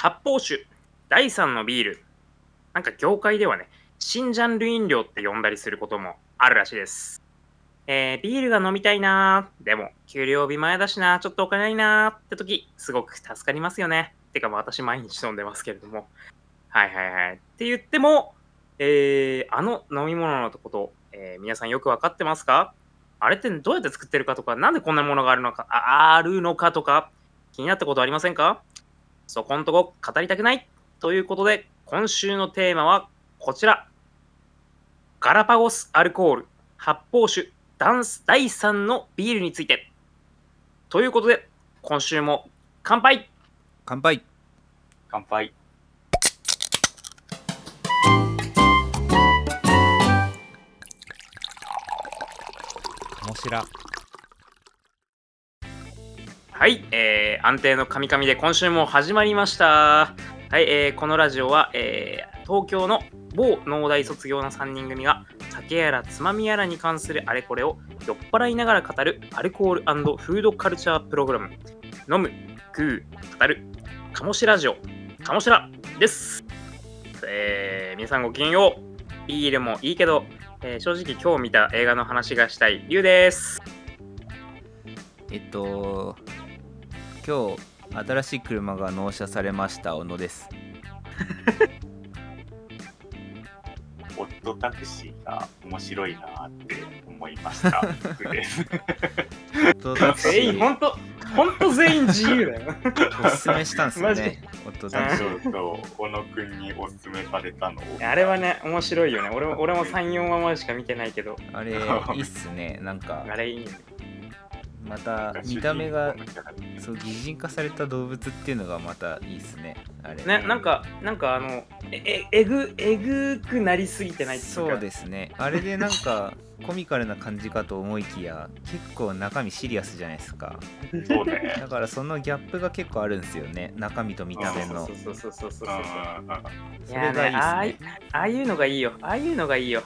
発泡酒、第3のビール。なんか業界ではね、新ジャンル飲料って呼んだりすることもあるらしいです。えー、ビールが飲みたいなーでも、給料日前だしなーちょっとお金ないなーって時、すごく助かりますよね。てか、私毎日飲んでますけれども。はいはいはい。って言っても、えー、あの飲み物のこと、えー皆さんよくわかってますか？あれってどうやって作ってるかとか、なんでこんなものがあるのか、ああるのかとか、気になったことありませんか？そこんとこ語りたくないということで、今週のテーマはこちら。ガラパゴスアルコール、発泡酒、ダンス第3のビールについて。ということで、今週も乾杯乾杯乾杯。面白はい、えー、安定のカミカミで今週も始まりました。はい、えー、このラジオは、えー、東京の某農大卒業の3人組が酒やらつまみやらに関するあれこれを酔っ払いながら語るアルコールフードカルチャープログラム飲む、食う、語る、かもしラジオ、かもしらです。えー、皆さんごきげんよう。ビールもいいけど、えー正直今日見た映画の話がしたい、りゅうです。えっと今日新しい車が納車されました小野です オットタクシーが面白いなって思いました。僕ですオットタクシ全員、ほんーと、ほんと全員自由だよ。おすすめしたんですよマジねオットタクシーそうそう、小野くんにおすすめされたのを。あれはね、面白いよね。俺も俺も3、4話までしか見てないけど、あれいいっすねなんかあれいいね。また見た目がそう擬人化された動物っていうのがまたいいっすね。あれ。ね、なんか、なんかあの、え、ええぐ、えぐくなりすぎてないっていうか。そうですね。あれでなんか コミカルな感じかと思いきや結構中身シリアスじゃないですか。そうね。だからそのギャップが結構あるんですよね。中身と見た目の。そうそうそうそうそうそううんそう。それがいいやね。ああいですねああいうのがいいよ。ああいうのがいいよ。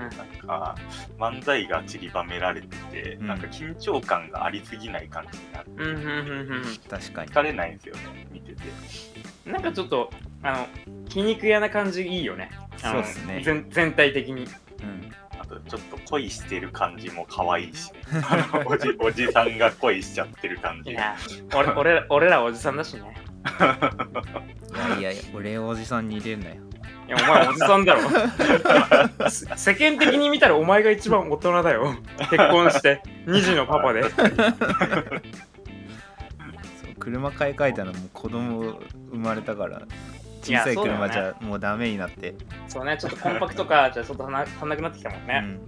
なんか漫才が散りばめられてて、うんなんか緊張感がありすぎない感じになってうん、うん、うん、確かに疲れないんですよね見ててうん。なんかちょっと、あの、皮肉屋な感じいいよね。そうっすね全全体的に。うんあとちょっと恋してる感じも可愛いしねあのおじ おじさんが恋しちゃってる感じいや、俺 俺ら俺らおじさんだしね。いやいや俺をおじさんに入れるなよいや、お前おじさんだろ。せ 世間的に見たらお前が一番大人だよ。結婚して、2児のパパで。そう車買い替えたのも子供生まれたから小さい車じゃもうダメになってそうね、ちょっとコンパクトカー じゃちょっと足んなくなってきたもんね。うん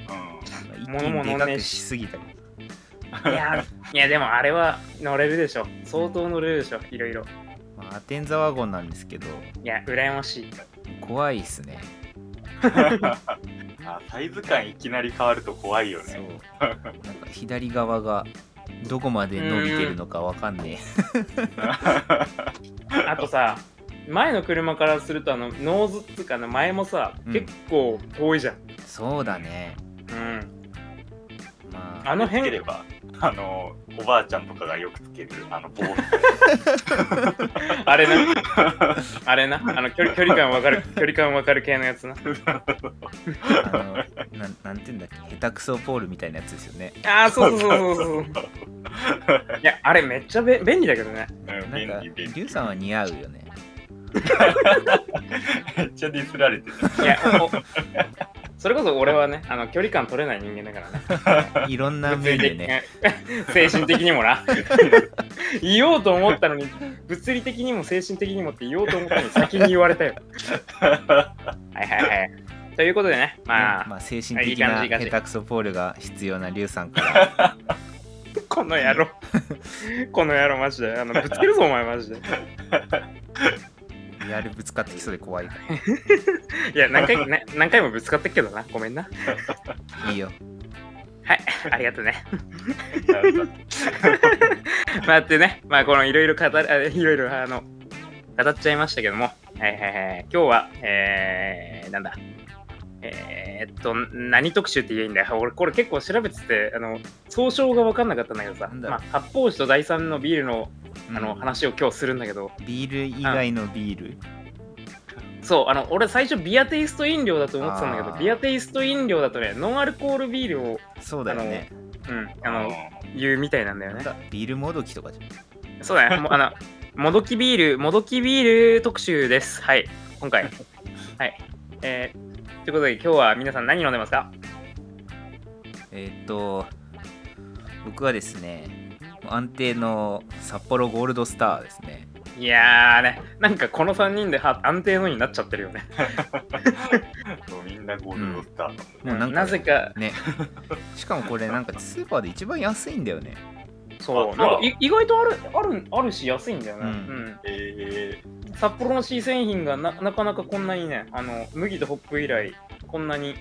物もにでかく乗んねえししすぎたいや、いやでもあれは乗れるでしょ。相当乗れるでしょ、いろいろ。まあアテンザワゴンなんですけどいや、羨ましい。怖いっすね。あサイズ感いきなり変わると怖いよそう。ねなんか左側がどこまで伸びてるのかわかんねあとさ、前の車からすると、あの、ノーズっていうか、あの前もさ、うん。結構遠いじゃん。えそうだね。うん。まああの辺つければあのおばあちゃんとかがよくつけるあの棒みたい あれな。あれな。あの距離距離感わかる、距離感わかる系のやつな。あのなんなんて言うんだっけ？下手くそポールみたいなやつですよねああ、そうそうそうそうそう。いや、あれめっちゃべ便利だけどね。なうんなんかリュウさんは似合うよね めっちゃディスられてるいや、おそれこそ俺はね、あの距離感取れない人間だからね。いろんな面でね 精神的にもな。言おうと思ったのに、物理的にも精神的にもって言おうと思ったのに先に言われたよ。はいはいはい。ということでね、まあ、まあ、精神的な下手くそポールが必要なリュウさんからこの野郎。この野郎マジで。あのぶつけるぞ、お前マジで。リアルぶつかってきそうで怖い。か いや、何回,、ね、何回もぶつかってっけどな。ごめんな。らいいよ。はい、ありがとうね。まあってね、まあこのいろいろ語る、あいろいろあの、語っちゃいましたけども、はいはいはい、今日は、えー、なんだ、えー、っと、何特集って言えばいいんだよ。俺これ結構調べてて、あの、総称が分かんなかったんだけどさ、まあ、発泡酒と第三のビールのあのうん話を今日するんだけど、ビール以外のビール？そうあの俺最初ビアテイスト飲料だと思ってたんだけどビアテイスト飲料だとねノンアルコールビールを、そうだよね。うん、あの言うみたいなんだよね。ビールもどきとかじゃん。そうだね。もうあのもどきビールもどきビール特集です。はい。今回。はい。えー、ということで今日は皆さん何飲んでますか？えーっと僕はですね安定の札幌ゴールドスターですね。いやーねなんかこの3人では安定のになっちゃってるよね。みんなゴールドスターうなんかなぜか。ね。しかもこれなんかスーパーで一番安いんだよねそうあなんかい意外とあるあるあるし安いんだよね、うん。うん。え。札幌の C 製品がななかなかこんなにねあの麦とホップ以来こんなに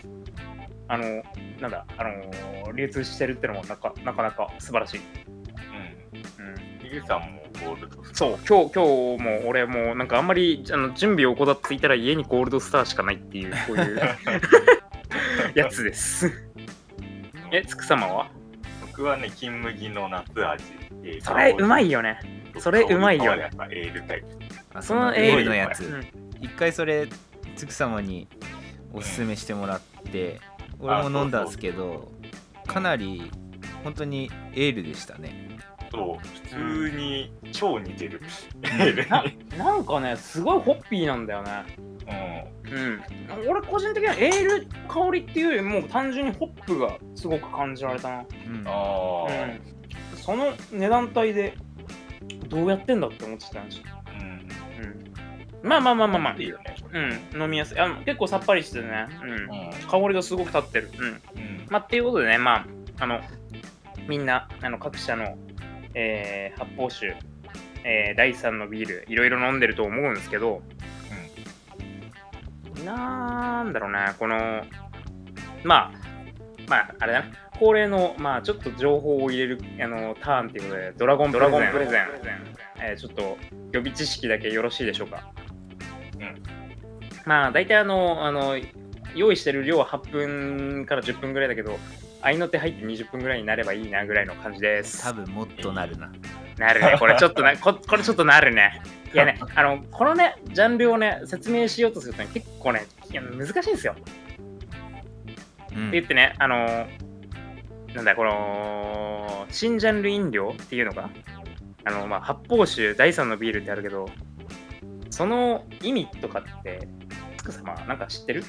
あのなんだあの流通してるってのもなかなかなか素晴らしい、ー、うん、うん。さんもゴールドスター。そう今日今日も俺もうなんかあんまりあの準備を怠っていたら家にゴールドスターしかないっていうこういう やつです。えつく様は？僕はね、金麦の夏味。えーそれうまいよね。それうまいよね。やっぱエールタイプ。あそのエールのやつうん。一回それつく様におすすめしてもらって俺も飲んだんですけどかなり本当にエールでしたね。そう、普通に超似てる。エん。ー ルなに。なんかねすごいホッピーなんだよねうん。うん、俺個人的にはエール香りっていうよりも単純にホップがすごく感じられたな、うん。ああ、うん、その値段帯でどうやってんだって思ってたんですよ、うん。うん、まあまあまあまあまあ。いいよね。うん、飲みやすい。あ結構さっぱりしててね、うん。うん。香りがすごく立ってる、うん。うん。まあ、っていうことでねまああのみんなあの各社の、えー発泡酒、えー第3のビールいろいろ飲んでると思うんですけど、なんだろうね、この、まあ、まあ、あれだな、恒例の、まあ、ちょっと情報を入れるあのターンっていうことで、ドラゴンプレゼン、ドラゴンプレゼンえーちょっと予備知識だけよろしいでしょうか。うんまあ、大体あの、あの、用意してる量は8分から10分ぐらいだけど、合いの手入って20分ぐらいになればいいなぐらいの感じです。多分もっとなるななるね、これちょっとな、ここれちょっとなるね。いやね、あの、このね、ジャンルをね、説明しようとするとね、結構ね、いや難しいんですよ。うん。って言ってね、あのーなんだ、この、新ジャンル飲料っていうのが、あの、まあ、発泡酒、第3のビールってあるけど、その意味とかって、つく様、なんか知ってる？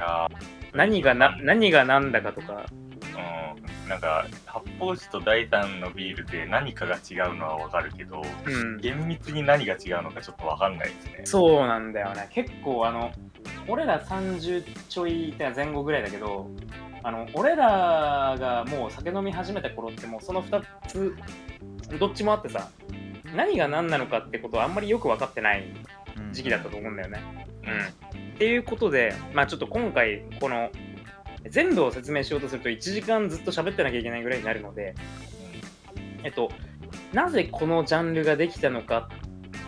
あ何がな、何が何だかとか、ーうん。なんか、発泡酒と第三のビールで何かが違うのはわかるけど、うん、厳密に何が違うのかちょっとわかんないですね。そうなんだよね。結構あの、俺ら30ちょいって前後ぐらいだけど、あの、俺らがもう酒飲み始めた頃ってもうその2つ、どっちもあってさ、何が何なのかってことはあんまりよく分かってないうん時期だったと思うんだよね。うん。っていうことで、まあちょっと今回、この、全部を説明しようとすると1時間ずっと喋ってなきゃいけないぐらいになるので、えっと、なぜこのジャンルができたのか、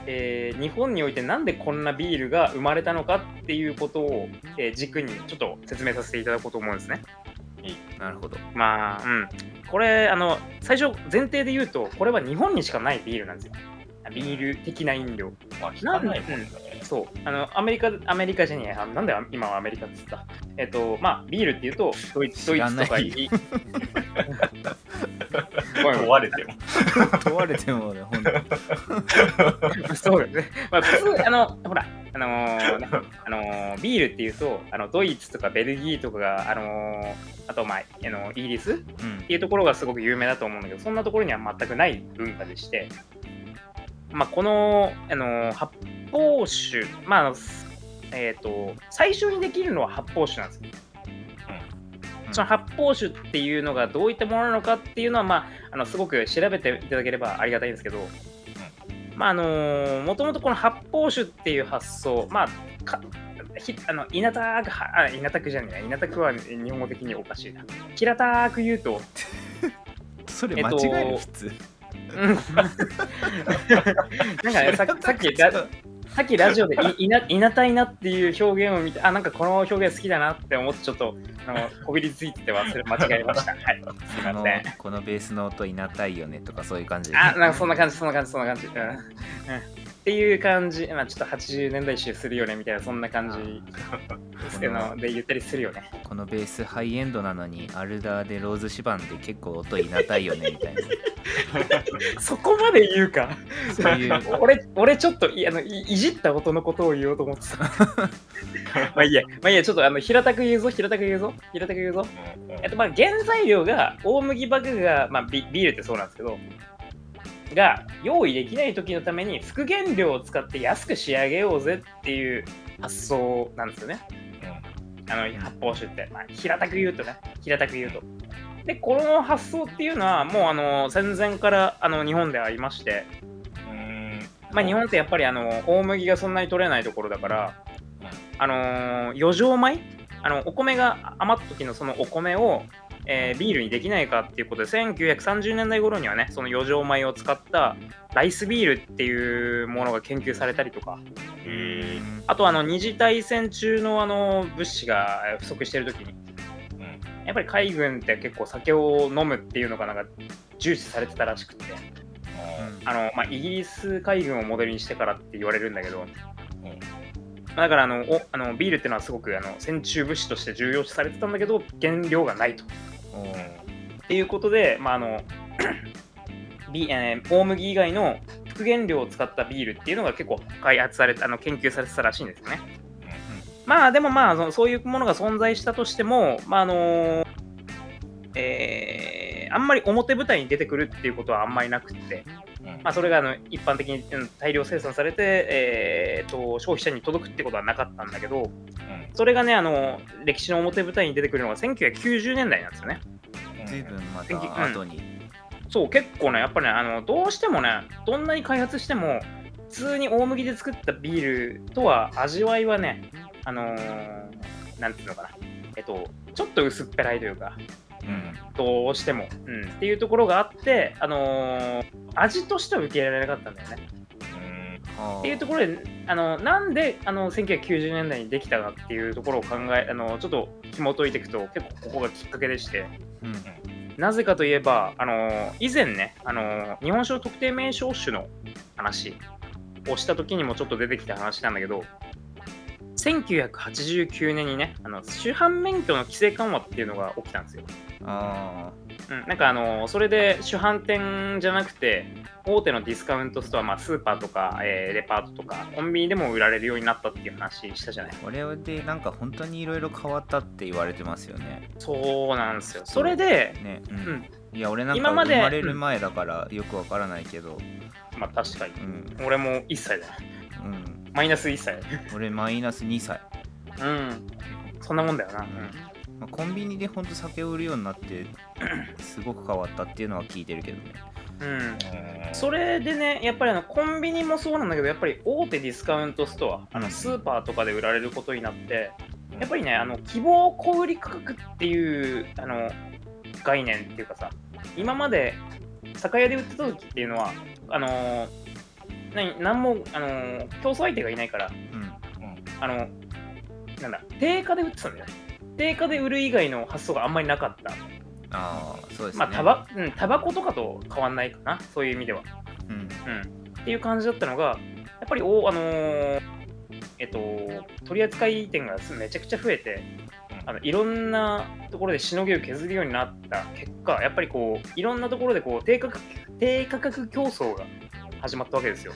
えー日本においてなんでこんなビールが生まれたのかっていうことを、えー軸にちょっと説明させていただこうと思うんですね。なるほどまあ、うん。これ、あの、最初前提で言うと、これは日本にしかないビールなんですよ。ビール的な飲料。まあ、聞かないもんね。そう。あの、アメリカ、アメリカじゃねえなんで今はアメリカっつった？えっと、まあ、ビールっていうと、ドイツドイツとかいい。問われても。問われてもね本当に そうですね。まあ、普通、あの、ほら、あのーねあのービールっていうと、あのドイツとかベルギーとかが、あのーあと、まあ、あのイギリス？っうんていうところがすごく有名だと思うんだけど、そんなところには全くない文化でして、まあ、この、あのー発泡酒、まあ、えっ、と、最初にできるのは発泡酒なんですよ。その発泡酒っていうのがどういったものなのかっていうのは、まあ、あのすごく調べていただければありがたいんですけど、まああのもともとこの発泡酒っていう発想、まあ、かひあの稲たくはあ稲たくじゃねえや。稲たくは日本語的におかしいな。平たく言うと、それ間違える普通。うんなんかねささっきださっきラジオでいいないなたいなっていう表現を見て、あ、なんかこの表現好きだなって思って、ちょっとあのこびりついてて忘れ間違えました。はい、すい。このません。このベースの音いなたいよねとかそういう感じ。であ、なんかそんな感じ、そんな感じ、そんな感じ。うん。うんっていう感じ、まあ、ちょっと80年代集するよねみたいな、そんな感じですけど、で言ったりするよね。このベースハイエンドなのにアルダーでローズシバンで結構音いなたいよねみたいな そこまで言うか？そういう 俺、俺ちょっといあのいいじった音のことを言おうと思ってた。まあいいや、まあいいや、ちょっとあの平たく言うぞ、平たく言うぞ、平たく言うぞ。えっと、まあ原材料が大麦麦芽、まあビビールってそうなんですけど、が用意できない時のために副原料を使って安く仕上げようぜっていう発想なんですよね。あの発泡酒って、まあ、平たく言うとね、平たく言うと。で、この発想っていうのは、もうあの戦前からあの日本でありまして、まあ、日本ってやっぱりあの大麦がそんなに取れないところだから、あのー余剰米？あのお米が余った時のそのお米を、えービールにできないかっていうことで1930年代頃にはねその余剰米を使ったライスビールっていうものが研究されたりとか。えあとあの二次大戦中のあの物資がえー不足してる時にやっぱり海軍って結構酒を飲むっていうのがなんか重視されてたらしくて。あの、まあ、イギリス海軍をモデルにしてからって言われるんだけど、だからあのおあのビールっていうのはすごくあの戦中物資として重要視されてたんだけど原料がないと。っていうことで、まああの ビえー大麦以外の副原料を使ったビールっていうのが結構開発されてあの研究されてたらしいんですよね。まあでもまあそういうものが存在したとしても、まああのえーあんまり表舞台に出てくるっていうことはあんまりなくって、まあ、それがあの一般的にうん大量生産されて、えーと消費者に届くってことはなかったんだけど、それがね、あの歴史の表舞台に出てくるのが1990年代なんですよね。随分まうん。た後に、そう、結構ね、やっぱね、あのどうしてもね、どんなに開発しても、普通に大麦で作ったビールとは味わいはね、あのーなんていうのかな、えっと、ちょっと薄っぺらいというか、うんどうしても、うん、っていうところがあって、あのー味としては受け入れられなかったんだよね。はあっていうところで、あのなんであの1990年代にできたかっていうところを考え、あのちょっと紐解いていくと、結構ここがきっかけでして、うんなぜかといえば、あの以前ね、あの日本酒の特定名称種の話をした時にもちょっと出てきた話なんだけど、1989年にね、あの主犯免許の規制緩和っていうのが起きたんですよ。あうん、なんかあのそれで主販店じゃなくて大手のディスカウントストア、まあ、スーパーとか、えーデパートとかコンビニでも売られるようになったっていう話したじゃないあこれでなんか本当にいろいろ変わったって言われてますよね。そうなんですよ。それで、ね。う、うん。んいや俺なんか生まれる前だからよくわからないけど。まあ確かに。うん。俺も1歳だよ。うん。マイナス1歳。俺マイナス2歳、うん。そんなもんだよな、まあ、コンビニでほんと酒を売るようになって すごく変わったっていうのは聞いてるけどね。うん。うんそれでねやっぱりあのコンビニもそうなんだけどやっぱり大手ディスカウントストアあのスーパーとかで売られることになってやっぱりね、あの希望小売価格っていうあの概念っていうかさ、今まで酒屋で売ってた時っていうのは、あのー何何も、あのー競争相手がいないから、うん。あのなんだ、定価で売ってたんだよ。ね。定価で売る以外の発想があんまりなかった。ああそうですねまあ、タバうん、タバコとかと変わんないかな、そういう意味では。うんうん、っていう感じだったのが、やっぱりお、あのーえっと、取扱店がめちゃくちゃ増えて、あのいろんなところでしのぎを削るようになった結果、やっぱりこういろんなところでこう低価格低価格競争が始まったわけですよ。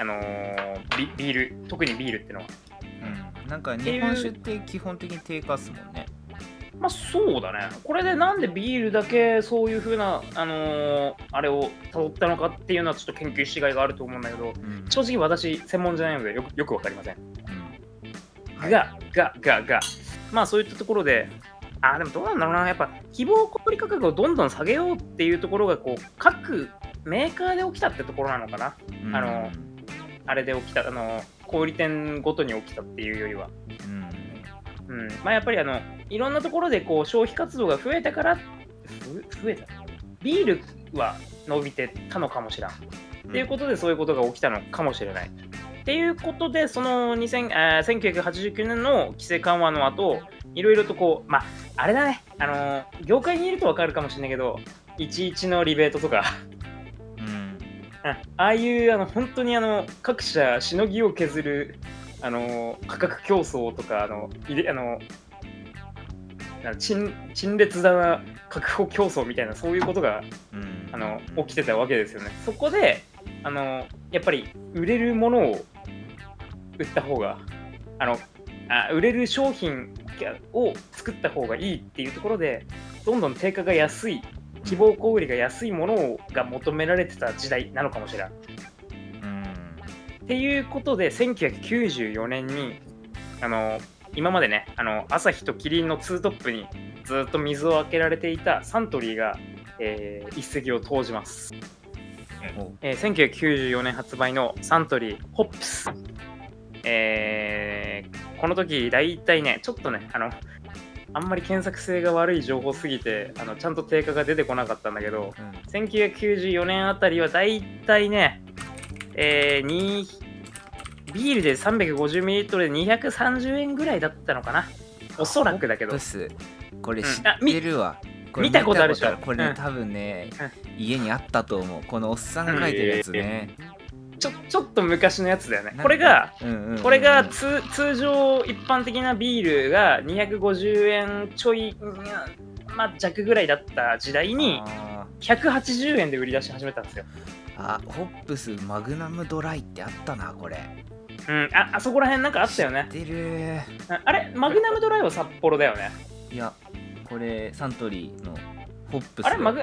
あのービビール、特にビールってのは。うんなんか日本酒って基本的に低価っすもんね。まあそうだね。これでなんでビールだけそういう風な、あのーあれを辿ったのかっていうのはちょっと研究しがいがあると思うんだけど、うん。正直私専門じゃないのでよくよくわかりません。うん。が、が、が、が、まあそういったところで、あーでもどうなんだろうな、やっぱ希望小売価格をどんどん下げようっていうところが、こう、各メーカーで起きたってところなのかな。うん。あのあれで起きた、あの、小売店ごとに起きたっていうよりは。うんうん。まあやっぱりあの、いろんなところでこう消費活動が増えたから、ふ増えたビールは伸びてたのかもしれん。っていうことでそういうことが起きたのかもしれない。っていうことで、その2000あー1989年の規制緩和の後、いろいろとこう、まあ、あれだね、あのー業界にいるとわかるかもしれないけど、11のリベートとか、ああいうあの本当にあの各社しのぎを削るあの価格競争とかあのいれあの陳陳列だな確保競争みたいなそういうことがうんあの起きてたわけですよね。そこであのやっぱり売れるものを売った方があのあ売れる商品を作った方がいいっていうところでどんどん定価が安い希望小売りが安いものが求められてた時代なのかもしれない。うん。っていうことで1994年にあの今までねあの朝日とキリンのツートップにずっと水をあけられていたサントリーが、えー一石を投じます、おえー1994年発売のサントリーホップス、えーこの時大体ねちょっとねあのあんまり検索性が悪い情報すぎてあのちゃんと定価が出てこなかったんだけどうん。1994年あたりはだいたいね、えー、にビールで 350ml で230円ぐらいだったのかな。おそらくだけど。これうん。知ってるわ、これ見たことあるでしょ。これね、うん。多分ね、家にあったと思う。このおっさんが書いてるやつね、ちょちょっと昔のやつだよねこれが、これが通通常一般的なビールが250円ちょい、うんまあ、弱ぐらいだった時代にあ180円で売り出し始めたんですよ。ーあホップスマグナムドライってあったなこれうん、ああそこら辺なんかあったよね。知ってるああれ、マグナムドライは札幌だよね。いやこれサントリーのホップスあれ、マグ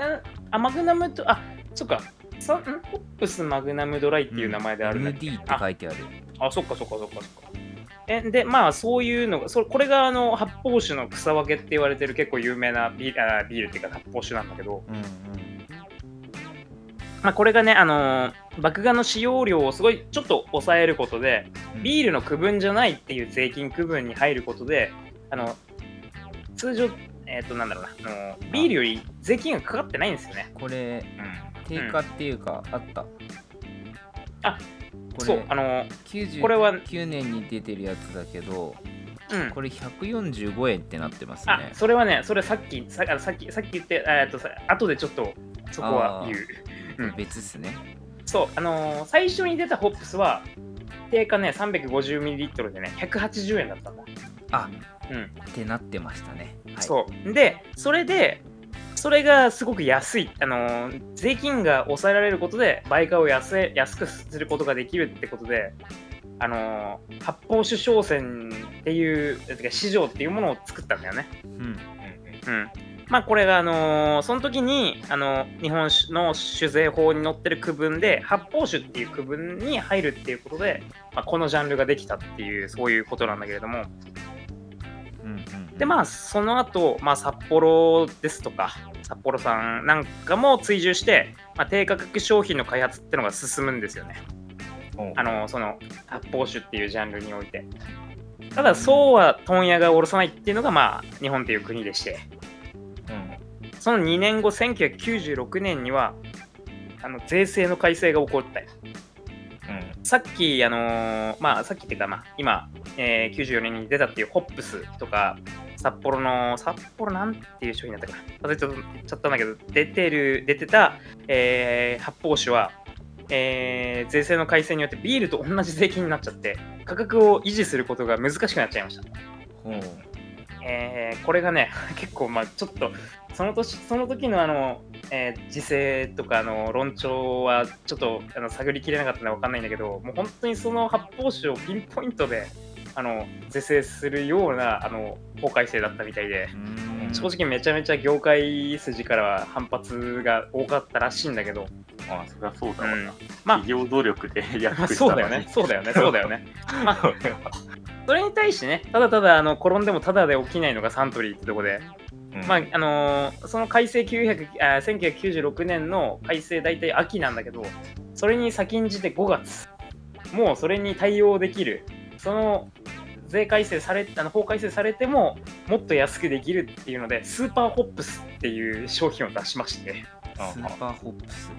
あマグナムと、あそっか。さんホップスマグナムドライっていう名前であるんだっけ？MD って書いてある。あ、そっかそっかそっかそっか。えで、まあそういうのが、それこれがあの発泡酒の草分けって言われてる結構有名なビールあビールっていうか発泡酒なんだけど、うんうん。まあこれがね、あのー麦芽の使用量をすごいちょっと抑えることで、うん。ビールの区分じゃないっていう税金区分に入ることで、あの、通常、えっ、と、なんだろうな、あのビールより税金がかかってないんですよね。これうん定価っていうか、あった？あこれそう、あの99これは年に出てるやつだけどうん。これ145円ってなってますあね、それはね、それさっき、さあさっき、さっき言って、えっと、さ後でちょっとそこは言う。うん別っすねそう、あのー最初に出たホップスは、定価ね、350ml でね、180円だったんだ。あうん。ってなってましたね、はい、そう。で、それで、それがすごく安い。あのー税金が抑えられることで、売価を安い安くすることができるってことで、あのー発泡酒商船っていう、てか市場っていうものを作ったんだよね。うんうんうん。まあこれが、あのーその時に、あの日本酒の酒税法に載ってる区分で、発泡酒っていう区分に入るっていうことで、まあ、このジャンルができたっていう、そういうことなんだけれども、でまあその後、まあ札幌ですとか札幌さんなんかも追従して、まあ、低価格商品の開発ってのが進むんですよね。うん。あのその発泡酒っていうジャンルにおいて。ただそうは問屋が下ろさないっていうのがまあ日本っていう国でして。うん。その2年後1996年にはあの税制の改正が起こったよさっき、あのーまあ、さっきっていうか、まあ、今、えー94年に出たっていうホップスとか、札幌の、札幌なんていう商品だったかな。忘れちゃったんだけど、出てる、出てた、えー発泡酒は、えー税制の改正によってビールと同じ税金になっちゃって、価格を維持することが難しくなっちゃいました。ほう。えーこれがね、結構、まあ、ちょっと、その年、その時のあの、えー時勢とかの論調はちょっとあの探りきれなかったのでわかんないんだけど、もう本当にその発泡酒をピンポイントで、あの、是正するような、あの、法改正だったみたいで、う正直めちゃめちゃ業界筋からは反発が多かったらしいんだけど、まあそりゃそうだわな、うん。まあ。企業努力でやまあってそうだよね、そうだよね、そうだよね。まあ、それに対してね、ただただあの転んでもただで起きないのがサントリーってとこで、まああのーその改正900あ1996年の改正大体秋なんだけどそれに先んじて5月。もうそれに対応できる。その税改正されあの法改正されてももっと安くできるっていうのでスーパーホップスっていう商品を出しまして、スーパーホップス。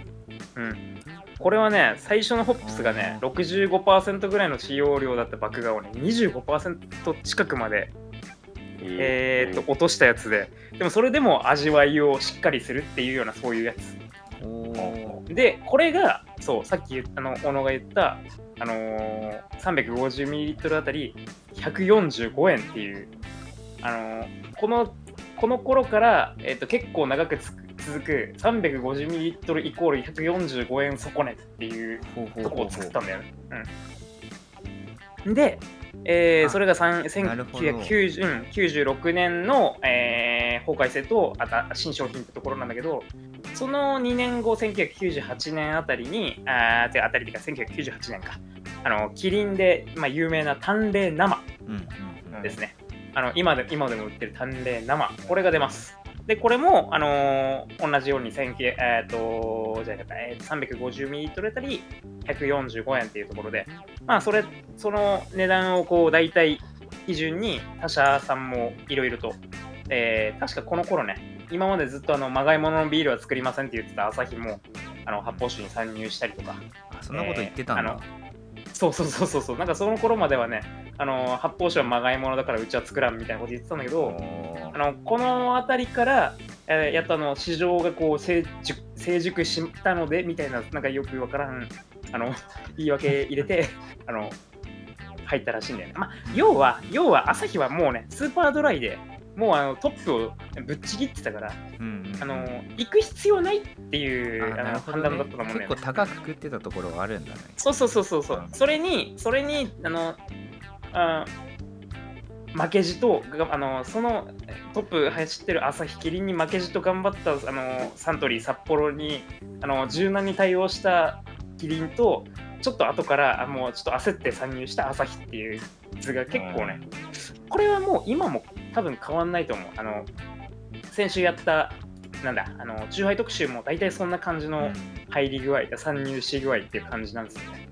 うん、これはね、最初のホップスがね、65%ぐらいの使用量だった麦芽をね、25%近くまで、えー、っと落としたやつで、でもそれでも味わいをしっかりするっていうような、そういうやつ。で、これが、そう、さっき言ったあの小野が言った、あのー、350ml あたり145円っていう、あのーこのこの頃から、えっと結構長く続く 350ml イコール145円底値っていう。とこを作ったんだよね。うん、で、えーあそれがさんなるほど1990うん96年の、えー法改正とあた新商品ってところなんだけど、その2年後、1998年あたりに、あー違うあたりっていうか、1998年か、あのキリンで、まあ、有名な淡麗生うんうんうんですね。あの今で今でも売ってる淡麗生、これが出ます。で、これも、あのー同じように1900、えー、とじゃあえーと 350ml あたり145円っていうところで、まあ、それ、その値段をこう大体基準に他社さんもいろいろと、えー確かこの頃ね、今までずっとあのまがいもののビールは作りませんって言ってたアサヒもあの発泡酒に参入したりとか、あそんなこと言ってたんだ。えーあのそうそうそうそうそう、なんかその頃まではね、あの発泡酒はまがいものだからうちは作らんみたいなこと言ってたんだけど、あのこの辺りから、えーやっとあの市場がこう成熟成熟したのでみたいな、なんかよくわからんあの言い訳入れてあの入ったらしいんだよね。まあ、要は、要は朝日はもうね、スーパードライでもうあのトップをぶっちぎってたから、うんうん。うんあの行く必要ないっていうああなるの判断だったと思うんだ結よね。構高く食ってたところがあるんだね。そうそうそうそうそう。うん。それに、それに、あの、あ負けじと、があの、そのトップ走ってる朝日キリンに負けじと頑張ったあのサントリー札幌にあの柔軟に対応したキリンと、ちょっと後からあもうちょっと焦って参入した朝日っていう図が結構ね、これはもう今も多分変わんないと思う。あの先週やった、なんだ、あの、中杯特集も大体そんな感じの入り具合、参入し具合っていう感じなんですよね。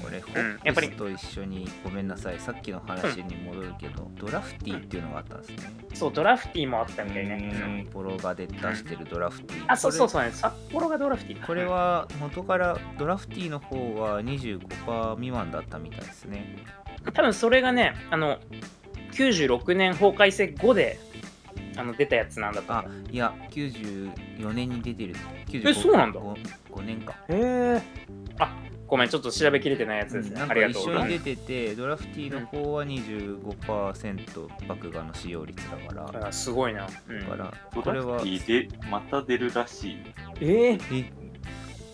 これホうんやっぱりップスと一緒にごめんなさいさっきの話に戻るけど、ドラフティーっていうのがあったんですねそう、ドラフティーもあったみたいね。うん札幌がで出してるドラフティーあ、そうそううそうね。札幌がドラフティーかこれは元からドラフティーの方は25%未満だったみたいですね多分それがね、あの、96年法改正後であの出たやつなんだと思あう。いや94年に出てるえそうなんだ 5, 年かへえ。あ、ごめん、ちょっと調べきれてないやつですね。なんかありがとう一緒にございます。出ててドラフティーの方は25%麦芽の使用率だからあすごいな。うんだからドラフこれはティーでまた出るらしい。えー、え？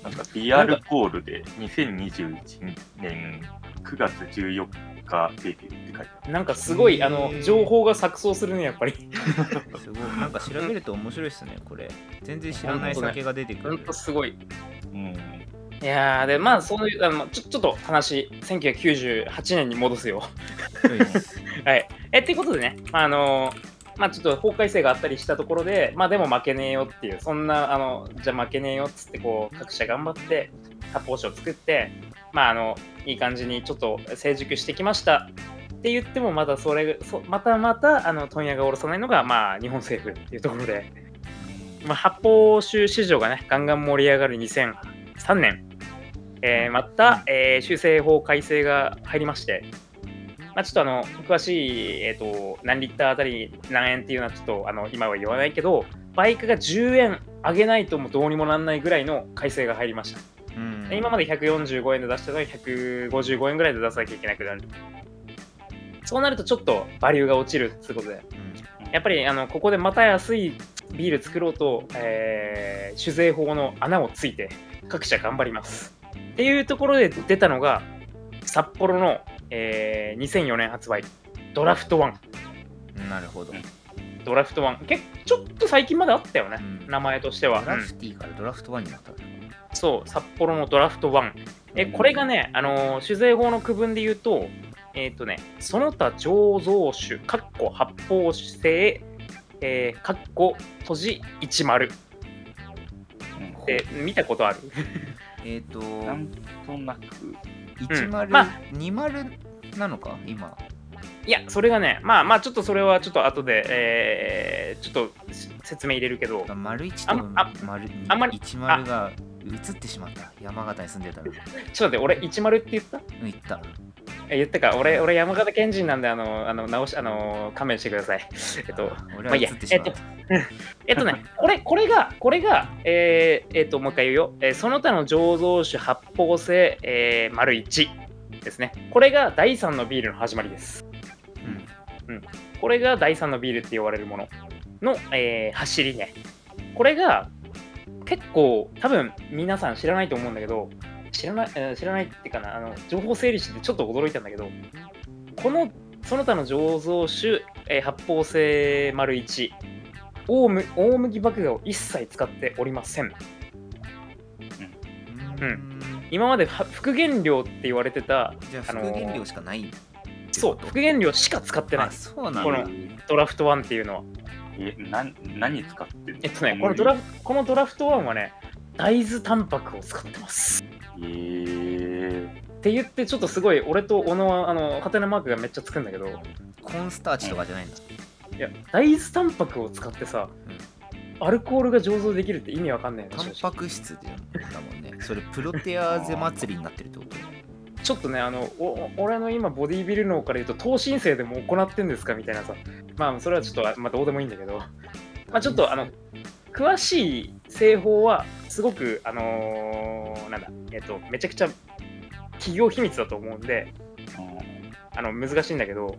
なんかビアルコールで2021年9月14日デビューって書いてある。なんかすごい、あの、情報が錯綜するね、やっぱり。すごいなんか調べると面白いですねこれ全然知らない酒が出てくるほんとすごい。うん。いやー、で、まあ、そういう、あのちょちょっと話、1998年に戻すよ。はい。え、っていうことでね、まあ、あのまあちょっと法改正があったりしたところで、まあでも負けねえよっていう、そんな、あの、じゃあ負けねえよっつって、こう、各社頑張って、発泡酒を作って、まああの、いい感じにちょっと成熟してきました。って言っても、まだそれ、そまたまた、あの、問屋が下ろさないのが、まあ、日本政府っていうところで、まあ、発泡酒市場がね、ガンガン盛り上がる2003年、えーまた、えー修正法改正が入りまして、まあ、ちょっとあの詳しい、えー、と何リッターあたり何円っていうのはちょっとあの今は言わないけど、バイクが10円上げないともうどうにもなんないぐらいの改正が入りました。今まで145円で出してたのに155円ぐらいで出さなきゃいけなくなる。そうなるとちょっとバリューが落ちるってことで、やっぱりあのここでまた安いビール作ろうと、えー酒税法の穴をついて各社頑張ります。っていうところで出たのが札幌の、えー2004年発売ドラフト1。うんなるほど、ドラフト1。結構ちょっと最近まであったよね、うん。名前としては。ドラうんフティーからドラフト1になったの。そう、札幌のドラフト1。え、これがね、あのー酒税法の区分で言うと、えっ、とね、その他醸造酒、かっこ発泡酒性、えー、かっこ閉じ10って見たことある？えっ、となんとなく、10、まあ20なのか？今いや、それがね、まあまあ、ちょっとそれはちょっと後で、えー、ちょっと説明入れるけど、丸1あとあ丸2あんまり10が移ってしまった山形に住んでたらうんちょっと待って、俺、10って言った？言ったえ言ったか、俺、俺山形県人なんで、あの、あの直し、あの、勘弁してください。えっと、俺は移ってしまった、えっとね、これ、これが、これが、えー、えっと、もう一回言うよ。えーその他の醸造酒発泡性、えー、丸1ですね。これが第3のビールの始まりです。うん。これが第3のビールって言われるもの。の、えー走りね。これが結構多分皆さん知らないと思うんだけど、知らない、えー知らないっていうかな、あの情報整理してちょっと驚いたんだけど、このその他の醸造酒、えー発泡性丸1、大麦大麦麦芽を一切使っておりません。うん。今までは副原料って言われてた、じゃああのー副原料しかないってそう、こと。副原料しか使ってない。あ。そうなんだ。このドラフト1っていうのは。え、な何使ってんの？えっとね、このドラフこのドラフト1はね、大豆タンパクを使ってます。えー、って言って、ちょっとすごい、俺と小野は、あの、ハテナマークがめっちゃつくんだけど、コーンスターチとかじゃないんだ。いや、大豆タンパクを使ってさ、アルコールが醸造できるって意味わかんないよねタンパク質ってだもんね。それプロテアーゼ祭りになってるってこと？ちょっとね、あの、お俺の今、ボディービル脳から言うと、等身生でも行ってんですかみたいなさ、まあ、それはちょっと、まあ、どうでもいいんだけど、まあ、ちょっと、あの、詳しい製法は、すごく、あのーなんだ、えっと、めちゃくちゃ企業秘密だと思うんで、あの、難しいんだけど、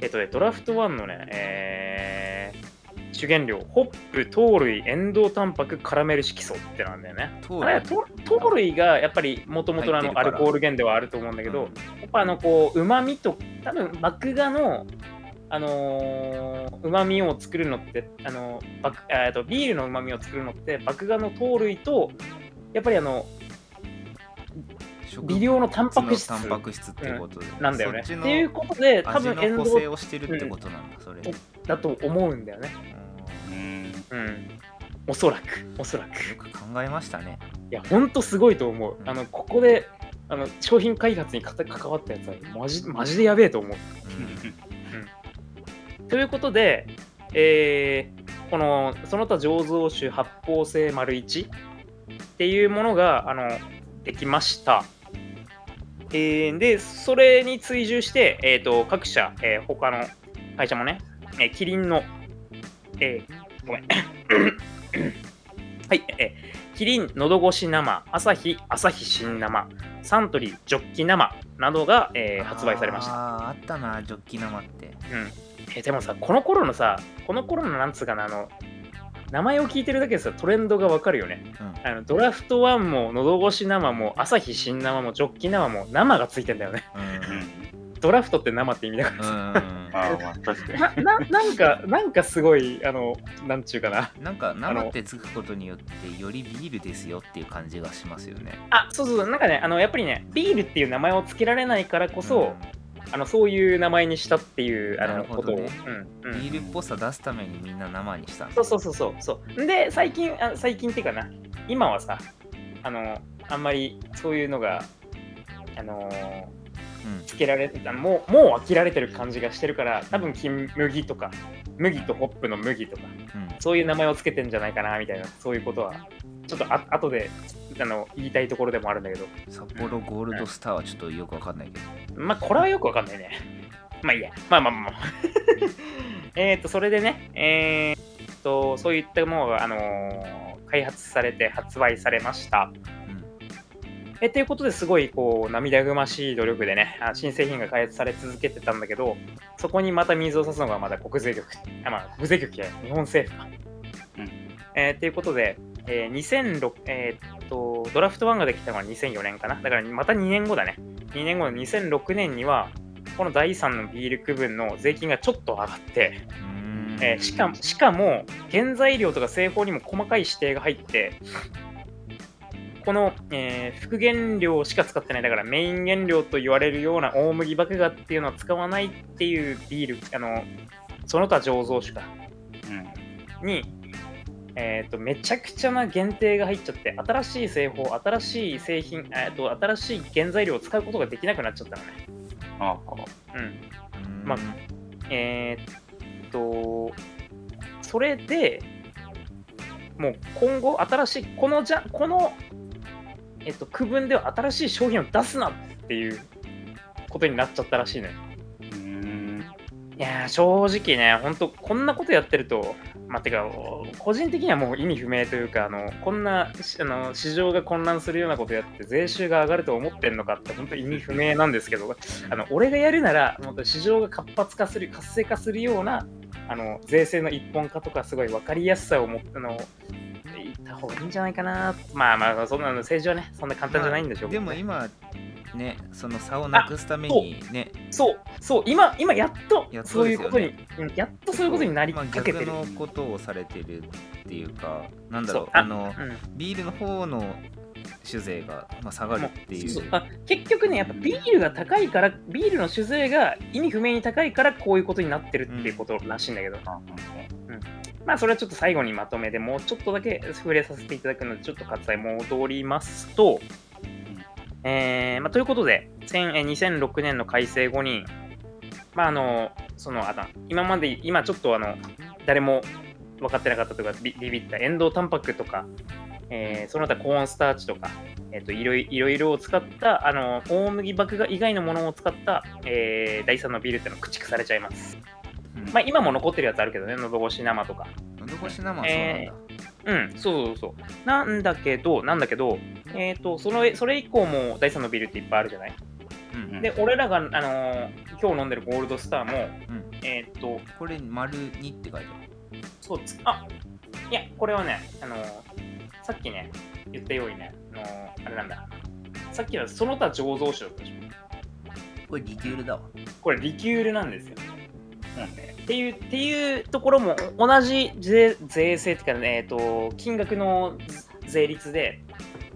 えっとね、ドラフト1のね、えー、主原料、ホップ、糖類、エンドウタンパク、カラメル色素ってなんだよね。糖あれ糖糖類がやっぱりもともとのアルコール源ではあると思うんだけど、やっぱあのこう、うまみと、多分麦芽の、あのうまみを作るのって、あのえーとビールのうまみを作るのって、麦芽の糖類と、やっぱりあの、微量のタンパク質タンパク質っていうことで、なんだよね。そっていうことで、多味分エンドの補正をしてるってことなんだ、それ。だと思うんだよね。うん。うん。おそらく、おそらく。よく考えましたね。いや、ほんとすごいと思う。うんあの、ここで、あの、商品開発に関わったやつは、マジ、マジでやべえと思う。ということで、えーこの、その他醸造酒発泡性丸1っていうものが、あの、できました。えーで、それに追従して、えーと、各社、えー他の会社もね、えーキリンの、えーごめん。はい、えーキリンのど越し生、アサヒ、アサヒ新生、サントリージョッキ生などが、えー発売されました。ああ、あったな、ジョッキ生って。うん。え、でもさ、この頃のさ、この頃のなんつうかな、あの、名前を聞いてるだけでさ、トレンドがわかるよね。うんあのドラフト1も、のど越し生も、朝日新生も、ジョッキ生も、生がついてんだよね。うん。ドラフトって生って意味だかうん。らうんああ、まあ確かさ。な、んか、なんかすごい、あの、なんちゅうかな。なんか生ってつくことによってよりビールですよっていう感じがしますよね。あ、そうそう、なんかね、あの、やっぱりね、ビールっていう名前を付けられないからこそ、あの、そういう名前にしたっていう、あなの、ことを。うん、うん。ビールっぽさ出すためにみんな生にしたそうそうそうそうそう。で、最近、あ最近っていうかな、今はさ、あの、あんまりそういうのが、あのーうんつけられあのもう、もう飽きられてる感じがしてるから、多分金麦とか、麦とホップの麦とか、うんそういう名前をつけてんじゃないかな、みたいな、そういうことは、ちょっとあ後で、あの、言いたいところでもあるんだけど、札幌ゴールドスターはちょっとよくわかんないけど。まあ、これはよくわかんないね。まあいいや。まあまあまあまあ。えっと、それでね、えーっと、そういったものが、あのー開発されて発売されました。うんえということですごいこう涙ぐましい努力でね、あ新製品が開発され続けてたんだけど、そこにまた水を差すのがまだ国税局、あまあ、国税局や日本政府か。うんえーということで、えー2006、えーっと、ドラフト1ができたのは2004年かな。だからまた2年後だね。2年後の2006年には、この第3のビール区分の税金がちょっと上がって、えーしかもしかも原材料とか製法にも細かい指定が入ってこの、えー副原料しか使ってないだからメイン原料と言われるような大麦麦芽っていうのは使わないっていうビールあのその他醸造酒かうん。に、えー、とめちゃくちゃな限定が入っちゃって新しい製法新しい製品、えー、と新しい原材料を使うことができなくなっちゃったのねああ。うんまあえーっと、それで、もう今後、新しい、このじゃ、このえっと、区分では新しい商品を出すなっていうことになっちゃったらしいね。うーん。いやー、正直ね、ほんと、こんなことやってると、まあ、てか、個人的にはもう意味不明というか、あのこんなしあの市場が混乱するようなことやって、税収が上がると思ってんのかって、本当意味不明なんですけど、あの俺がやるなら、もっと市場が活発化する、活性化するような、あの税制の一本化とか、すごい分かりやすさを持ったのった方がいいんじゃないかな。まあまあ、そんなの政治はね、そんな簡単じゃないんでしょうけでどね、も今ねその差をなくすためにねそう、そう、今、今やっとそういうことに、うんやっとそういうことになりまあかけてる。逆のことをされてるっていうかなんだろそううああのうんビールの方の酒税が、まあ、下がるっていうそうあ結局ね、やっぱビールが高いから、ビールの酒税が意味不明に高いから、こういうことになってるっていうことらしいんだけど、まあ、それはちょっと最後にまとめでもうちょっとだけ触れさせていただくので、ちょっと割愛戻りますと、えーまあ、ということで、2006年の改正後に、まあ、あの、その、あ今まで、今ちょっとあの、誰も分かってなかったとか、ビビったエンドタンパクとか、えーその他コーンスターチとか、えっ、といろいいろいろを使った、あの、大麦麦芽以外のものを使った、えー第3のビールっていうのを駆逐されちゃいます。うんまあ、今も残ってるやつあるけどね、喉越し生とか。喉越し生はそうなんだ、えうん、そうそうそう。なんだけど、なんだけど、えっ、と、その、それ以降も第3のビールっていっぱいあるじゃない？うんで、俺らが、あのー今日飲んでるゴールドスターも、うんえっ、と、これ丸2って書いてそうつ、あいや、これはね、あのーさっきね、言ったようにね、あのーあれなんだ。さっきはその他醸造酒だったでしょ。これリキュールだわこれリキュールなんですよ。うんね。っていうっていうところも同じ税税制っていうか、ねえー、と金額の税率で、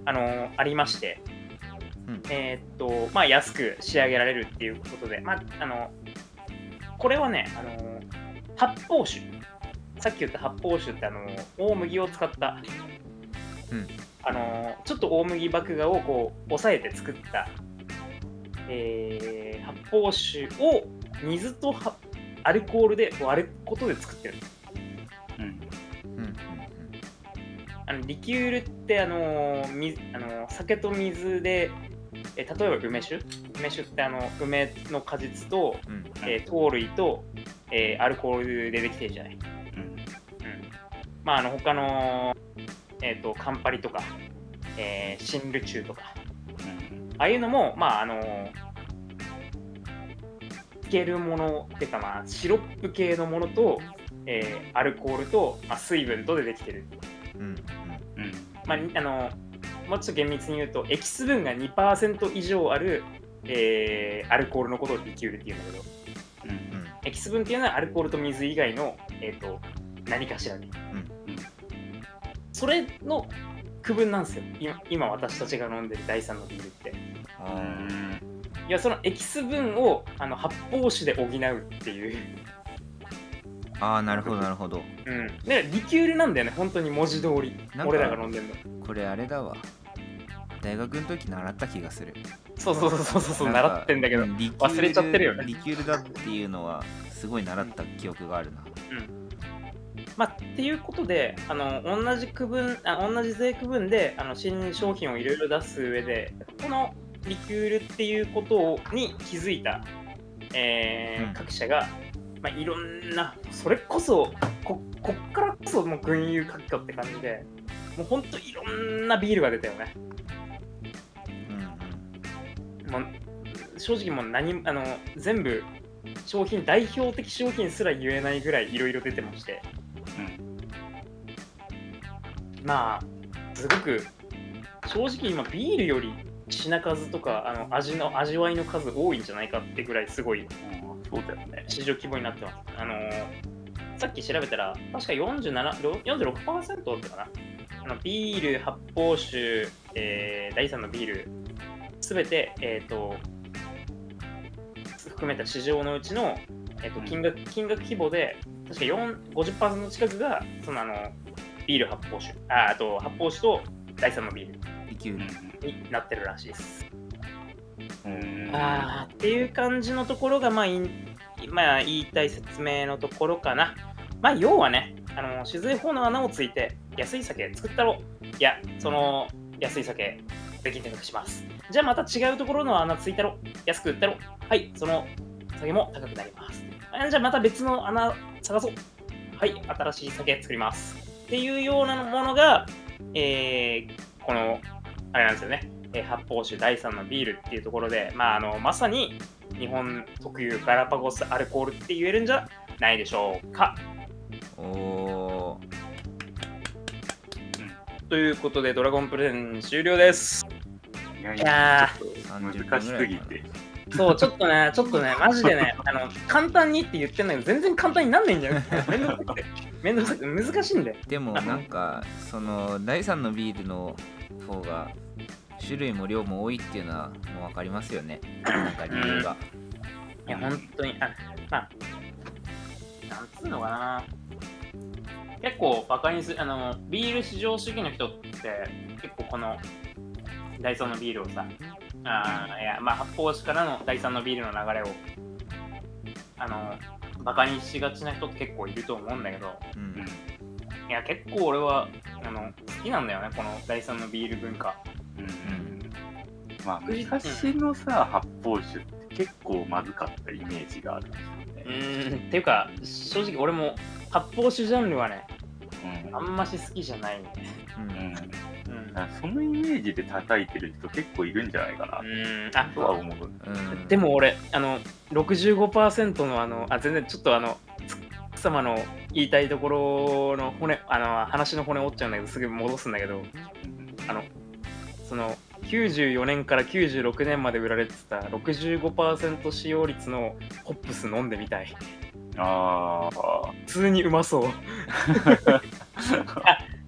あのーありまして、うんえーっとまあ、安く仕上げられるっていうことで、まあ、あのこれはね、あのー発泡酒さっき言った発泡酒って、あのー大麦を使った、うん。あのーちょっと大麦麦芽をこう抑えて作った、えー発泡酒を水とはアルコールで割ることで作ってる。うん。うんうんあのリキュールって、あのー水あのー酒と水で、えー例えば梅酒？梅酒ってあの梅の果実と、うんうん。えー糖類と、えーアルコールでできてるじゃない、うん。うん、まああの他の、えー、とカンパリとか、えー、新ルチューとかああいうのもまああのーつけるものっていうかまあシロップ系のものと、えーアルコールと、まあ、水分とでできてるうんうんうん。まあ、にあのもうちょっと厳密に言うと、エキス分が2%以上ある、えーアルコールのことをリキュールって言うんだけど、うん。うんエキス分っていうのはアルコールと水以外の、えー、と何かしらに。うんそれの区分なんですよ今、今私たちが飲んでる第3のビールって。いや、そのエキス分をあの発泡酒で補うっていう。あーなるほどなるほどうん。だからリキュールなんだよね、本当に文字通りなん。か俺らが飲んでるの。これあれだわ大学の時習った気がするそうそうそうそうそう、なんか習ってんだけど。うんリキュール忘れちゃってるよねリキュールだっていうのはすごい習った記憶があるなまあ、っていうことで、あの同じ区分あ同じ税区分であの新商品をいろいろ出す上で、このリキュールっていうことをに気づいた、えーうん各社が、まあ、いろんな、それこそこ、こっからこそもう群雄割拠って感じで、もう本当いろんなビールが出たよね。うんもう正直もう何あの全部商品、代表的商品すら言えないぐらいいろいろ出てまして。まあ、すごく、正直今、ビールより品数とかあの味の味わいの数多いんじゃないかってぐらいすごいうん。そうだよね。市場規模になってます。あのーさっき調べたら、確か47 46%だったかな。あのビール、発泡酒、えー第3のビール、すべて、えっ、と、含めた市場のうちの、えー、と金額金額規模で、確か4 50%近くが、そのあの、ビール、発泡酒、ああと発泡酒と第3のビールになってるらしいです。うん。あーっていう感じのところが、まあ、いんまあ、言いたい説明のところかな。まあ、要はね、あの酒税法の穴をついて安い酒作ったろ。いや、その安い酒、税金高くします。じゃあまた違うところの穴ついたろ、安く売ったろ。はい、その酒も高くなります。あじゃあまた別の穴探そう。はい、新しい酒作ります。っていうようなものが、えーこの、あれなんですよね、えー発泡酒第3のビールっていうところで、まあ、あのまさに日本特有ガラパゴスアルコールって言えるんじゃないでしょうか。おーということで、ドラゴンプレゼン終了です。いやいいや難しすぎて。そう、ちょっとね、ちょっとね、マジでね、あの簡単にって言ってんだけど、全然簡単になんないんだよ。めんどくさくて、めんどくさくて難しいんだよ。でもなんかその第3のビールの方が種類も量も多いっていうのはもう分かりますよねなんか理由がいや、本当に、あまあ、なんつうのかな。結構バカにする、あの、ビール至上主義の人って、結構この、第3のビールをさ、あーいや、まあ、発泡酒からの第3のビールの流れを、あの、バカにしがちな人って結構いると思うんだけど、うん。いや、結構俺は、あの、好きなんだよね、この第3のビール文化。うんうん。まあ、昔のさ、発泡酒って結構まずかったイメージがあるんですようね。ーん、っていうか、正直俺も発泡酒ジャンルはね、うん。あんまし好きじゃないね。うんそのイメージで叩いてる人結構いるんじゃないかなとは思う。うんでも俺、あの、65%のあの、あ、全然ちょっとあの、つ奥様の言いたいところの骨、あの、話の骨折っちゃうんだけど、すぐ戻すんだけど、うんあの、その、94年から96年まで売られてた65%使用率のホップス飲んでみたい。ああ。普通にうまそう。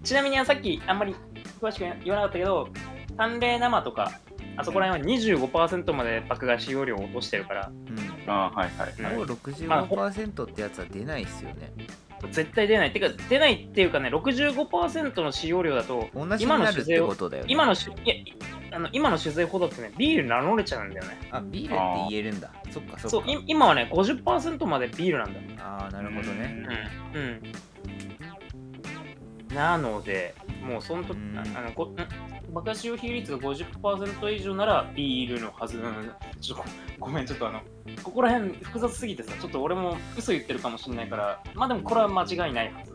ちなみにさっきあんまり詳しく言わなかったけど、淡麗生とか、あそこら辺は25%まで爆買い使用量を落としてるから、うんあーはいはい。うんあれを65%ってやつは出ないっすよね絶対出ない。てか、出ないっていうかね、65%の使用量だと、同じに今のなるってことだよね今のしいやいあの今の酒税ほどってね、ビール名乗れちゃうんだよね。あビールって言えるんだそっかそっかそう、い今はね、50%までビールなんだ。ああなるほどねうん。うん。なので、もうその時、うんああのこん？爆破使用比率が50%以上ならビールのはず。うんちょっとごめん、ちょっとあの、ここら辺複雑すぎてさ、ちょっと俺も嘘言ってるかもしれないから、まあでもこれは間違いないはず。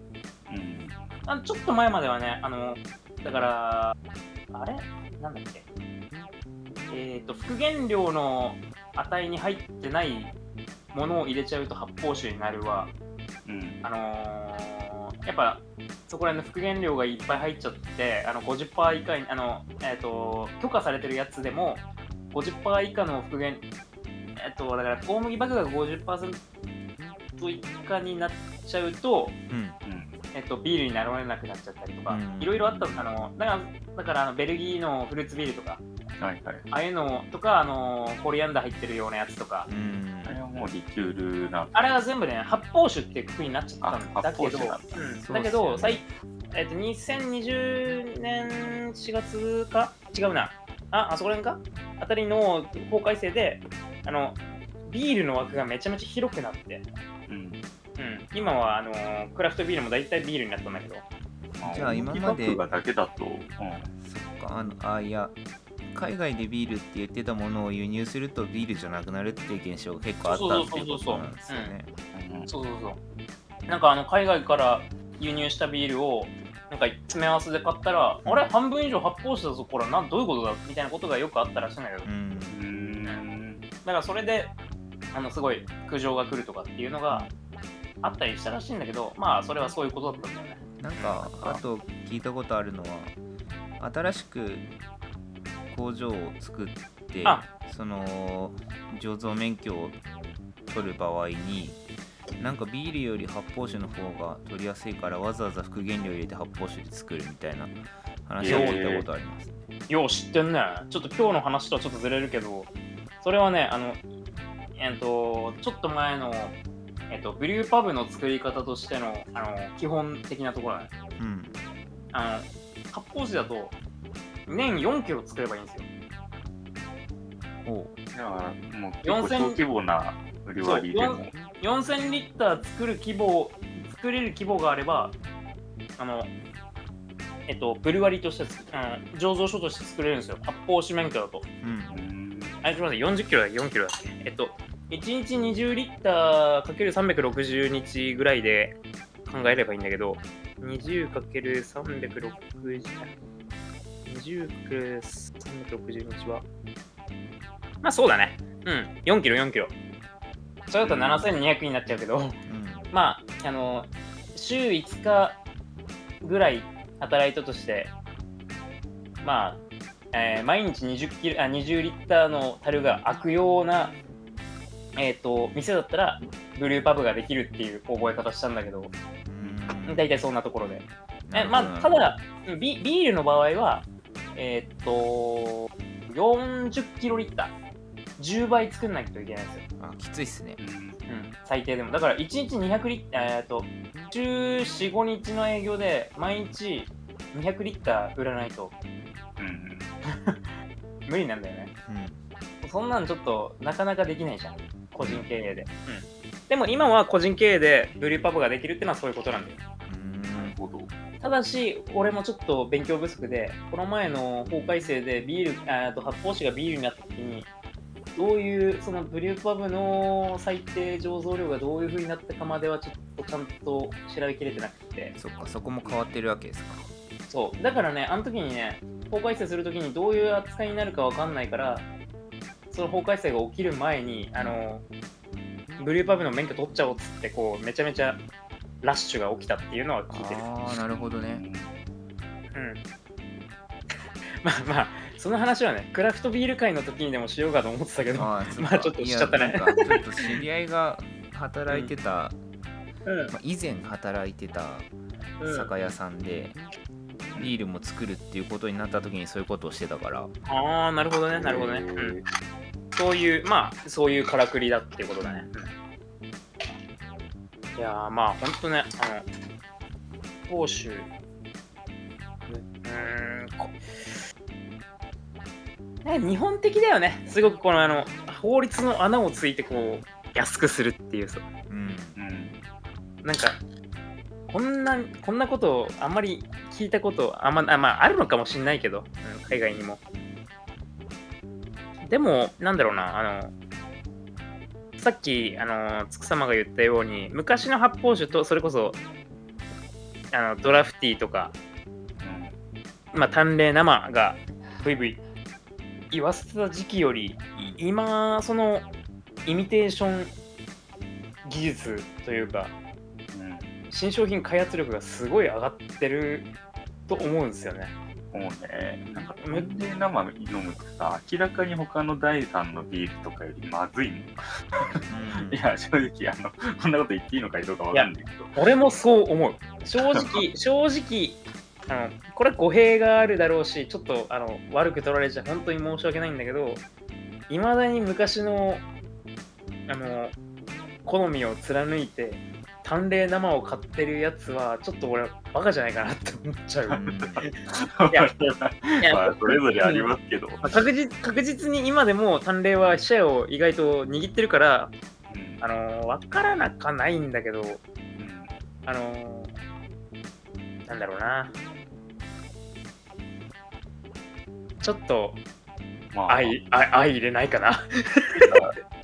うんあちょっと前まではね、あの、だから、あれ？なんだっけ？えっ、と、復元量の値に入ってないものを入れちゃうと発泡酒になるわ。うんあのーやっぱそこら辺の復元量がいっぱい入っちゃって、あの50%以下に、あの、えっ、と、許可されてるやつでも、50%以下の復元、えっ、と、だから大麦麦芽が50%以下になっちゃうと、うん。うんえっと、ビールになられなくなっちゃったりとかうん、いろいろあったあのだからだからあのベルギーのフルーツビールとか、はいはい。ああいうのとか、あのコリアンダー入ってるようなやつとかう、ん。あれはもうリキュールな。んあれは全部ね、発泡酒っていうになっちゃったんあだけど、うん。だけど、最えっと、2020年4月か？違うな。あ、あそこら辺か？あたりの法改正で、あの、ビールの枠がめちゃめちゃ広くなって、うん。うん、今はあのクラフトビールも大体ビールになったんだけど、じゃあ今までだけだと、うん、そっかあのあいや海外でビールって言ってたものを輸入するとビールじゃなくなるっていう現象が結構あったっていうことなんですよね。うん。そうそうそう。なんかあの海外から輸入したビールをなんか詰め合わせで買ったら、あれ？半分以上発泡酒だぞ、これ。なんどういうことだ？みたいなことがよくあったらしいんだけど、だうん。うーんからそれであのすごい苦情が来るとかっていうのがあったりしたらしいんだけど、まあそれはそういうことだったんだよね。なんかあと聞いたことあるのは新しく工場を作ってあその醸造免許を取る場合になんかビールより発泡酒の方が取りやすいからわざわざ復元料入れて発泡酒で作るみたいな話を聞いたことあります、よう知ってんね。ちょっと今日の話とはちょっとずれるけど、それはね、あの、えっと、ちょっと前の、えっと、ブリューパブの作り方としてのあの基本的なところだね。うんあの、発泡酒だと、年4キロ作ればいいんですよ。おうじゃあ、もう結構小規模な料理でも、4000リッター作る規模、作れる規模があれば、あの、えっと、ブルワリーとしてつ、うん、醸造所として作れるんですよ。発泡酒免許だと。うんうんあ、すみません、40キロだ、4キロだっけ？えっと、1日20リッターかける360日ぐらいで考えればいいんだけど、20かける360、20かける360日は、まあそうだね。うん、4キロ、4キロ。それだと7200になっちゃうけど、うんまあ、あの、週5日ぐらい働いたとして、まあ、えー毎日20キロあ20リッターの樽が開くような、えっ、と、店だったら、ブルーパブができるっていう覚え方したんだけど、うん大体そんなところで。えまあ、ただビ、ビールの場合は、えっ、と、40キロリッター、10倍作んないといけないんですよ。あきついっすねうんうん、最低でも。だから1日200リッター、えーっと、週4、5日の営業で毎日200リッター売らないとうん 無理なんだよね。うんそんなんちょっとなかなかできないじゃん。個人経営で。うん。でも今は個人経営でブリューパブができるってのはそういうことなんだよ。ただし、俺もちょっと勉強不足で、この前の法改正でビール、あーと発泡酒がビールになった時に、どういう、そのブリューパブの最低醸造量がどういう風になったかまではちょっとちゃんと調べきれてなくて、そっかそこも変わってるわけですかそう。だからね、あの時にね、法改正する時にどういう扱いになるかわかんないから、その法改正が起きる前に、あの、ブリューパブの免許取っちゃおうっつって、こう、めちゃめちゃラッシュが起きたっていうのは聞いてる。ああなるほどねうん。まあまあ、その話はね、クラフトビール会の時にでもしようかと思ってたけど、まかあちょっとしちゃったねちょっと知り合いが働いてた、うんまあ、以前働いてたうん酒屋さんで、ビールも作るっていうことになった時にそういうことをしてたからああ、なるほどね、なるほどね。うん。そういう、まあ、そういうからくりだっていうことだね。いやー、まあ、ほんとね、あの、報酬、うーん、こね、日本的だよね。すごくこの、あの、法律の穴をついて、こう、安くするっていうさ、うんうん。なんか、こんな、こんなことをあんまり聞いたこと、あんま、あまあ、あるのかもしんないけど、うん海外にも。でも、なんだろうな、あの、さっき、あの、つくさまが言ったように、昔の発泡酒と、それこそ、あの、ドラフティーとか、まあ、淡麗生が、ブイブイ言わせてた時期より、い今、その、イミテーション技術というか。新商品開発力がすごい上がってると思うんですよね。もうね、なんか、淡麗生飲むとさ、明らかに他の第3のビールとかよりまずいの。うんいや、正直、あの、こんなこと言っていいのかどうかわかんないけど。俺もそう思う。正直、正直、あのこれ語弊があるだろうし、ちょっとあの悪く取られちゃ本当に申し訳ないんだけど、いまだに昔のあの好みを貫いて、淡麗生を買ってるやつは、ちょっと俺、バカじゃないかなって思っちゃう。うんいや まあ、それぞれありますけど。確実確実に今でも淡麗はシェアを意外と握ってるから、うんあの分からなかないんだけど、うんあのなんだろうな。ちょっとまあ、愛愛愛入れないかな。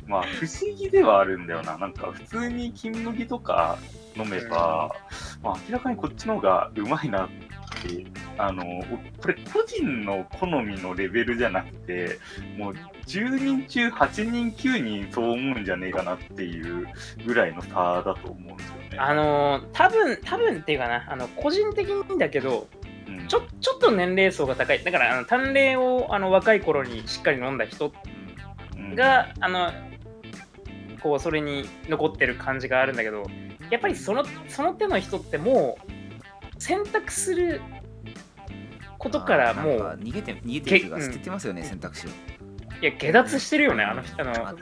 まあ、不思議ではあるんだよな。なんか、普通に金麦とか飲めば、まあ、明らかにこっちの方がうまいなって、あの、これ個人の好みのレベルじゃなくて、もう10人中8人9人そう思うんじゃねえかなっていうぐらいの差だと思うんですよね。あの多分多分っていうかな、あの個人的にだけど、うんちょちょっと年齢層が高い。だから、あの淡麗をあの若い頃にしっかり飲んだ人うんが、あの、こう、それに残ってる感じがあるんだけど、やっぱりそのその手の人ってもう、選択することからもう、逃げて逃げてるいうかけ捨ててますよね、選択肢を。いや、下脱してるよね、あの人。あのあ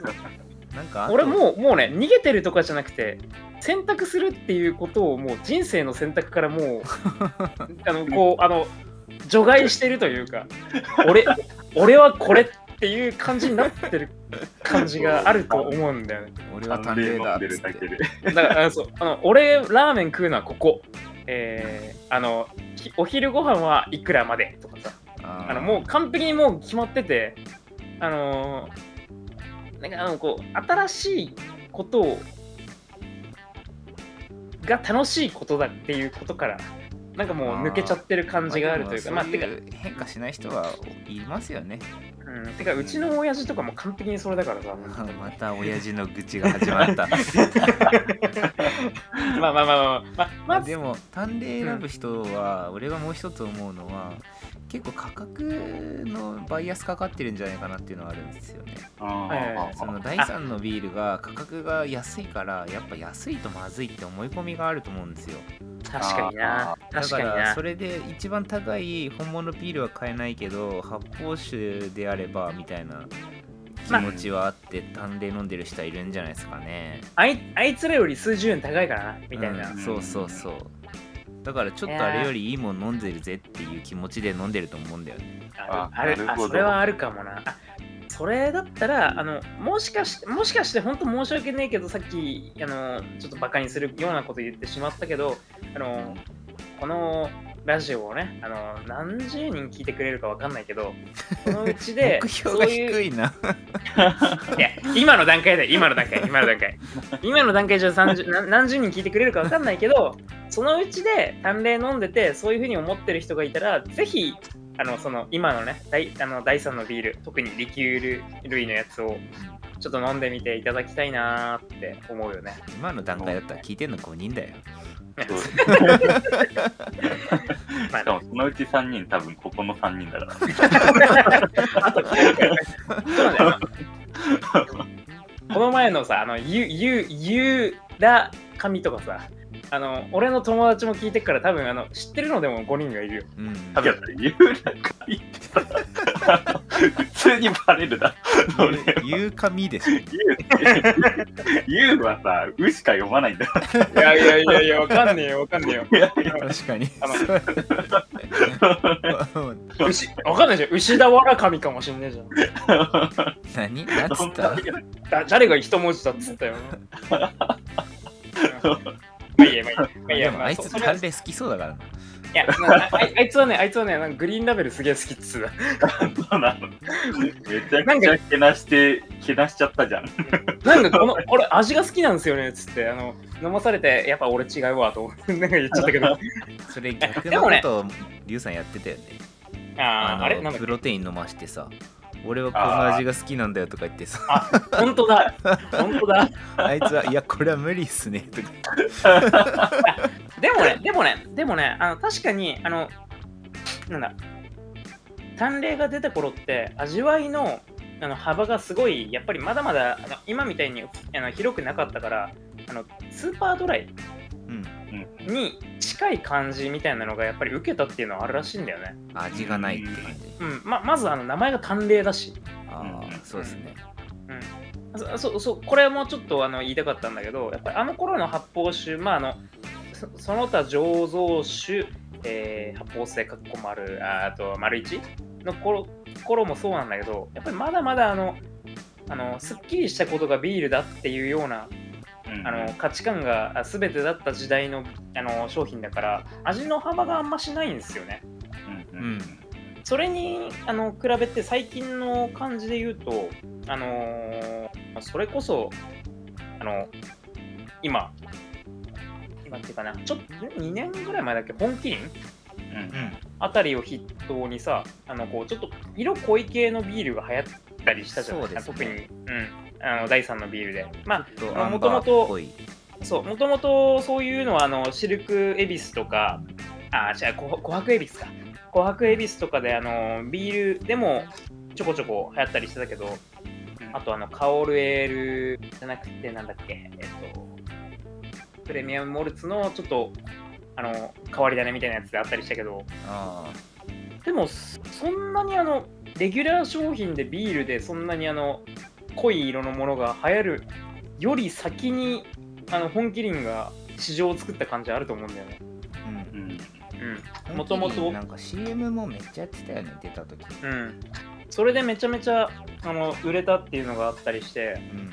なんか俺もう、もうね、逃げてるとかじゃなくて、選択するっていうことをもう人生の選択からもう、あの、こう、あの、除外してるというか、俺、俺はこれっていう感じになってる感じがあると思うんだよね。俺は淡麗だっってだけで。だから、あのそうあの俺、ラーメン食うのはここ。えー、あの、ひお昼ご飯はいくらまでとかさああのもう完璧にもう決まっててあのーなんかあのこう新しいことをが楽しいことだっていうことからなんかもう抜けちゃってる感じがあるというかまあてか変化しない人はいますよね。うん、てかうちの親父とかも完璧にそれだからさ また親父の愚痴が始まった。まあまあまあまあまあままああでも探偵選ぶ人は、俺がもう一つ思うのは結構価格のバイアスかかってるんじゃないかなっていうのはあるんですよね。その第3のビールが価格が安いからやっぱ安いとまずいって思い込みがあると思うんですよ。確かになだか確からそれで一番高い本物ビールは買えないけど発泡酒であればみたいな気持ちはあって探偵飲んでる人はいるんじゃないですかね。あいあいつらより数十円高いからなみたいな、うんそうそうそう。だからちょっとあれよりいいもん飲んでるぜっていう気持ちで飲んでると思うんだよね。ああるああなるほどそれはあるかもなあそれだったらあのもしかしてもしかして本当申し訳ないけどさっきあのちょっとバカにするようなこと言ってしまったけどあのこのラジオをねあの何十人聞いてくれるかわかんないけどそのうちで 目標がそういう低いな。いや今の段階で今の段階今の段階今の段階じゃ30何何十人聞いてくれるか分かんないけどそのうちで淡麗飲んでてそういうふうに思ってる人がいたらぜひあのその今のね第あの第3のビール特にリキュール類のやつをちょっと飲んでみていただきたいなーって思うよね。今の段階だったら聞いてんの5人だよ。しかもそのうち3人多分ここの3人だから。この前のさ、あの、ゆ、ゆ、ゆら神とかさ、あの、俺の友達も聞いてっから多分、あの、知ってるのでも5人がいるよ。うん。多分言うなんか言ってさ、普通にバレるだ。それ言う紙でしょ。言うはさ、うしか読まないんだよ。いやいやいやいや、わかんねえよ、わかんねえよ。いやいや確かに。あのそう牛、わかんないじゃん。牛田わら神かもしんねえじゃん。何？なんつった？誰が一文字だっつったよ。まあいいや、まあいいや。まあいいや、まあ、でもあいつそそれ探偵好きそうだからな。いや、なああいあいつはね、あいつはね、なんかグリーンラベルすげえ好きっつうそうなの。めちゃくちゃけなして、けなしちゃったじゃん。なんかこの、これ味が好きなんですよねっつって、あの、飲まされて、やっぱ俺違うわと思って、なんか言っちゃったけど、あそれ逆のことをリュウさんやってたよね。あー、あれなんだプロテイン飲ましてさ。俺はこの味が好きなんだよとか言ってさ。あ、本当だ、本当だ。あいつは、いや、これは無理っすねとか。でもね、でもね、でもね、あの確かに、あの、なんだ、淡麗が出た頃って、味わいのあの幅がすごい、やっぱりまだまだあの今みたいにあの広くなかったから、あのスーパードライうん。に近い感じみたいなのがやっぱり受けたっていうのはあるらしいんだよね。味がないって感じ。うん、ままずあの名前が淡麗だし、ああ、そうですね。そそうそうこれもちょっとあの言いたかったんだけどやっぱりあの頃の発泡酒まああのそその他醸造酒、えー発泡性かっこ丸ああと丸一の頃頃もそうなんだけどやっぱりまだまだあのあのすっきりしたことがビールだっていうようなあの価値観があ全てだった時代のあの商品だから味の幅があんましないんですよね。うんうん。それにあの比べて最近の感じで言うと、あのーそれこそあの今今っていうかなちょっと2年ぐらい前だっけ本麒麟うんうん。あたりを筆頭にさあのこうちょっと色濃い系のビールが流行ったりしたじゃないそうですね特に、うん、あの第3のビールで。まあアンバーっぽい。あそうもともとそういうのはあのシルクエビスとかあ違うこ琥珀エビスか。琥珀エビスとかであのビールでもちょこちょこ流行ったりしてたけどあとあのカオルエールじゃなくてなんだっけえっとプレミアムモルツのちょっとあの変わり種みたいなやつであったりしたけど。あでもそそんなにあのレギュラー商品でビールでそんなにあの濃い色のものが流行るより先にあの本麒麟が市場を作った感じあると思うんだよね。あ。うん。うんうん。もともとなんか CM もめっちゃやってたよね、出た時。うん。それでめちゃめちゃあの売れたっていうのがあったりして、うん。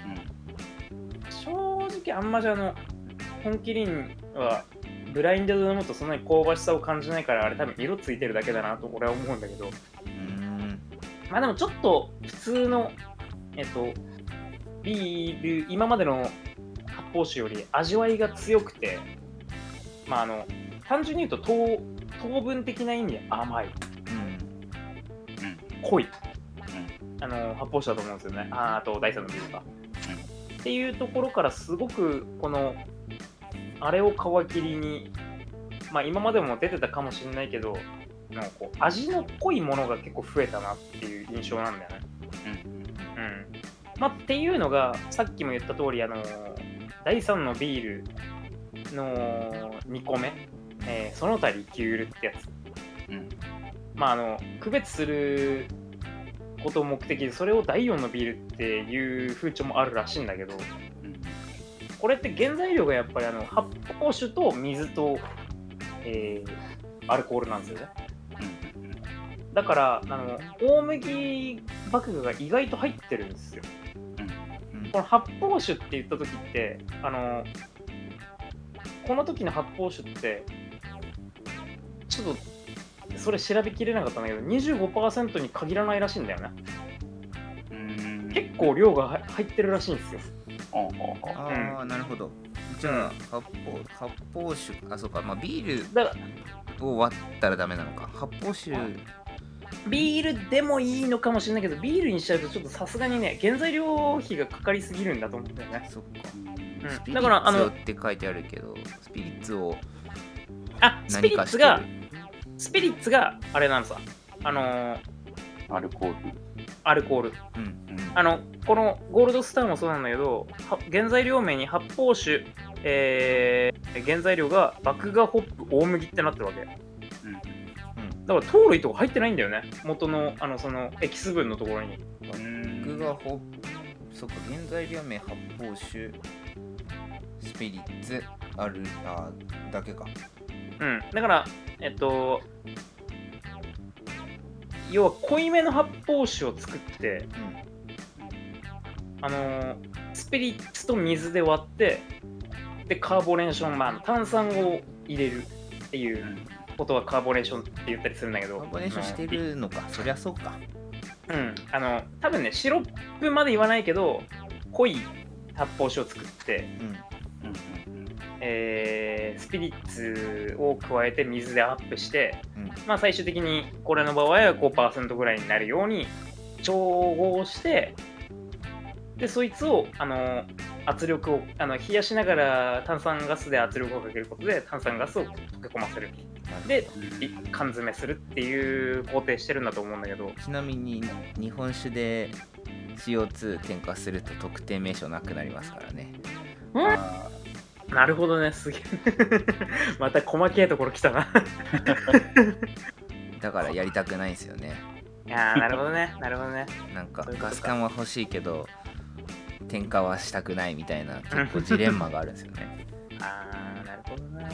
正直あんまじゃあの本麒麟はブラインドで飲むとそんなに香ばしさを感じないからあれ多分色ついてるだけだなと俺は思うんだけどうーんまあでもちょっと普通のえっとビール今までの発泡酒より味わいが強くてまああの単純に言うと糖糖分的な意味で甘い。うん。濃い、あの発泡酒だと思うんですよね。あーあと第3のビールが、っていうところからすごくこのあれを皮切りにまあ今までも出てたかもしれないけどなんかこう味の濃いものが結構増えたなっていう印象なんだよね。うんまあ、っていうのがさっきも言った通りあの第3のビールの2個目、えーその他リキュールってやつ。うん。まああの区別することを目的でそれを第4のビールっていう風潮もあるらしいんだけどうん。これって原材料がやっぱりあの発泡酒と水と、えーアルコールなんですよねだからあの大麦麦芽が意外と入ってるんですよ。うん。この発泡酒って言った時ってあのこの時の発泡酒ってちょっとそれ調べきれなかったんだけど25%に限らないらしいんだよね。うん。うん結構量がは入ってるらしいんですよ。ああ、なるほど。じゃあ発泡発泡酒あそうか。まあビーだからルを割ったらダメなのか。発泡酒ビールでもいいのかもしれないけどビールにしちゃうとちょっとさすがにね原材料費がかかりすぎるんだと思うんだよね。そっか。うん。だからあのッツをって書いてあるけどスピリッツをあスピ何かしてリッツがるスピリッツがあれなんさあのーアルコール。アルコール。うん。うん。あのこのゴールドスターもそうなんだけどは原材料名に発泡酒、えー原材料が麦芽ホップ大麦ってなってるわけだから糖類とか入ってないんだよね。元のあのそのエキス分のところに。うん僕がホップそっか原材料名発泡酒スピリッツあるあだけか。うん。だからえっと要は濃いめの発泡酒を作ってあのースピリッツと水で割ってでカーボレーション、まあ炭酸を入れるっていう。うんことはカーボレーションって言ったりするんだけど。カーボネーションしてるのか。そりゃそうか。うん、あの多分ねシロップまで言わないけど濃い発泡酒を作って、うん。うん。えースピリッツを加えて水でアップして、うん。まあ、最終的にこれの場合は5%ぐらいになるように調合してでそいつをあの圧力をあの冷やしながら炭酸ガスで圧力をかけることで炭酸ガスを溶け込ませるでい缶詰するっていう工程してるんだと思うんだけど。ちなみに日本酒で CO2 添加すると特定名称なくなりますからね。あなるほどね、すげえ。また細けいところ来たな。だからやりたくないんですよね。いやー、なるほどね、なるほどね。なんかガス管は欲しいけど添加はしたくないみたいな結構ジレンマがあるんですよね。あー、なるほどな。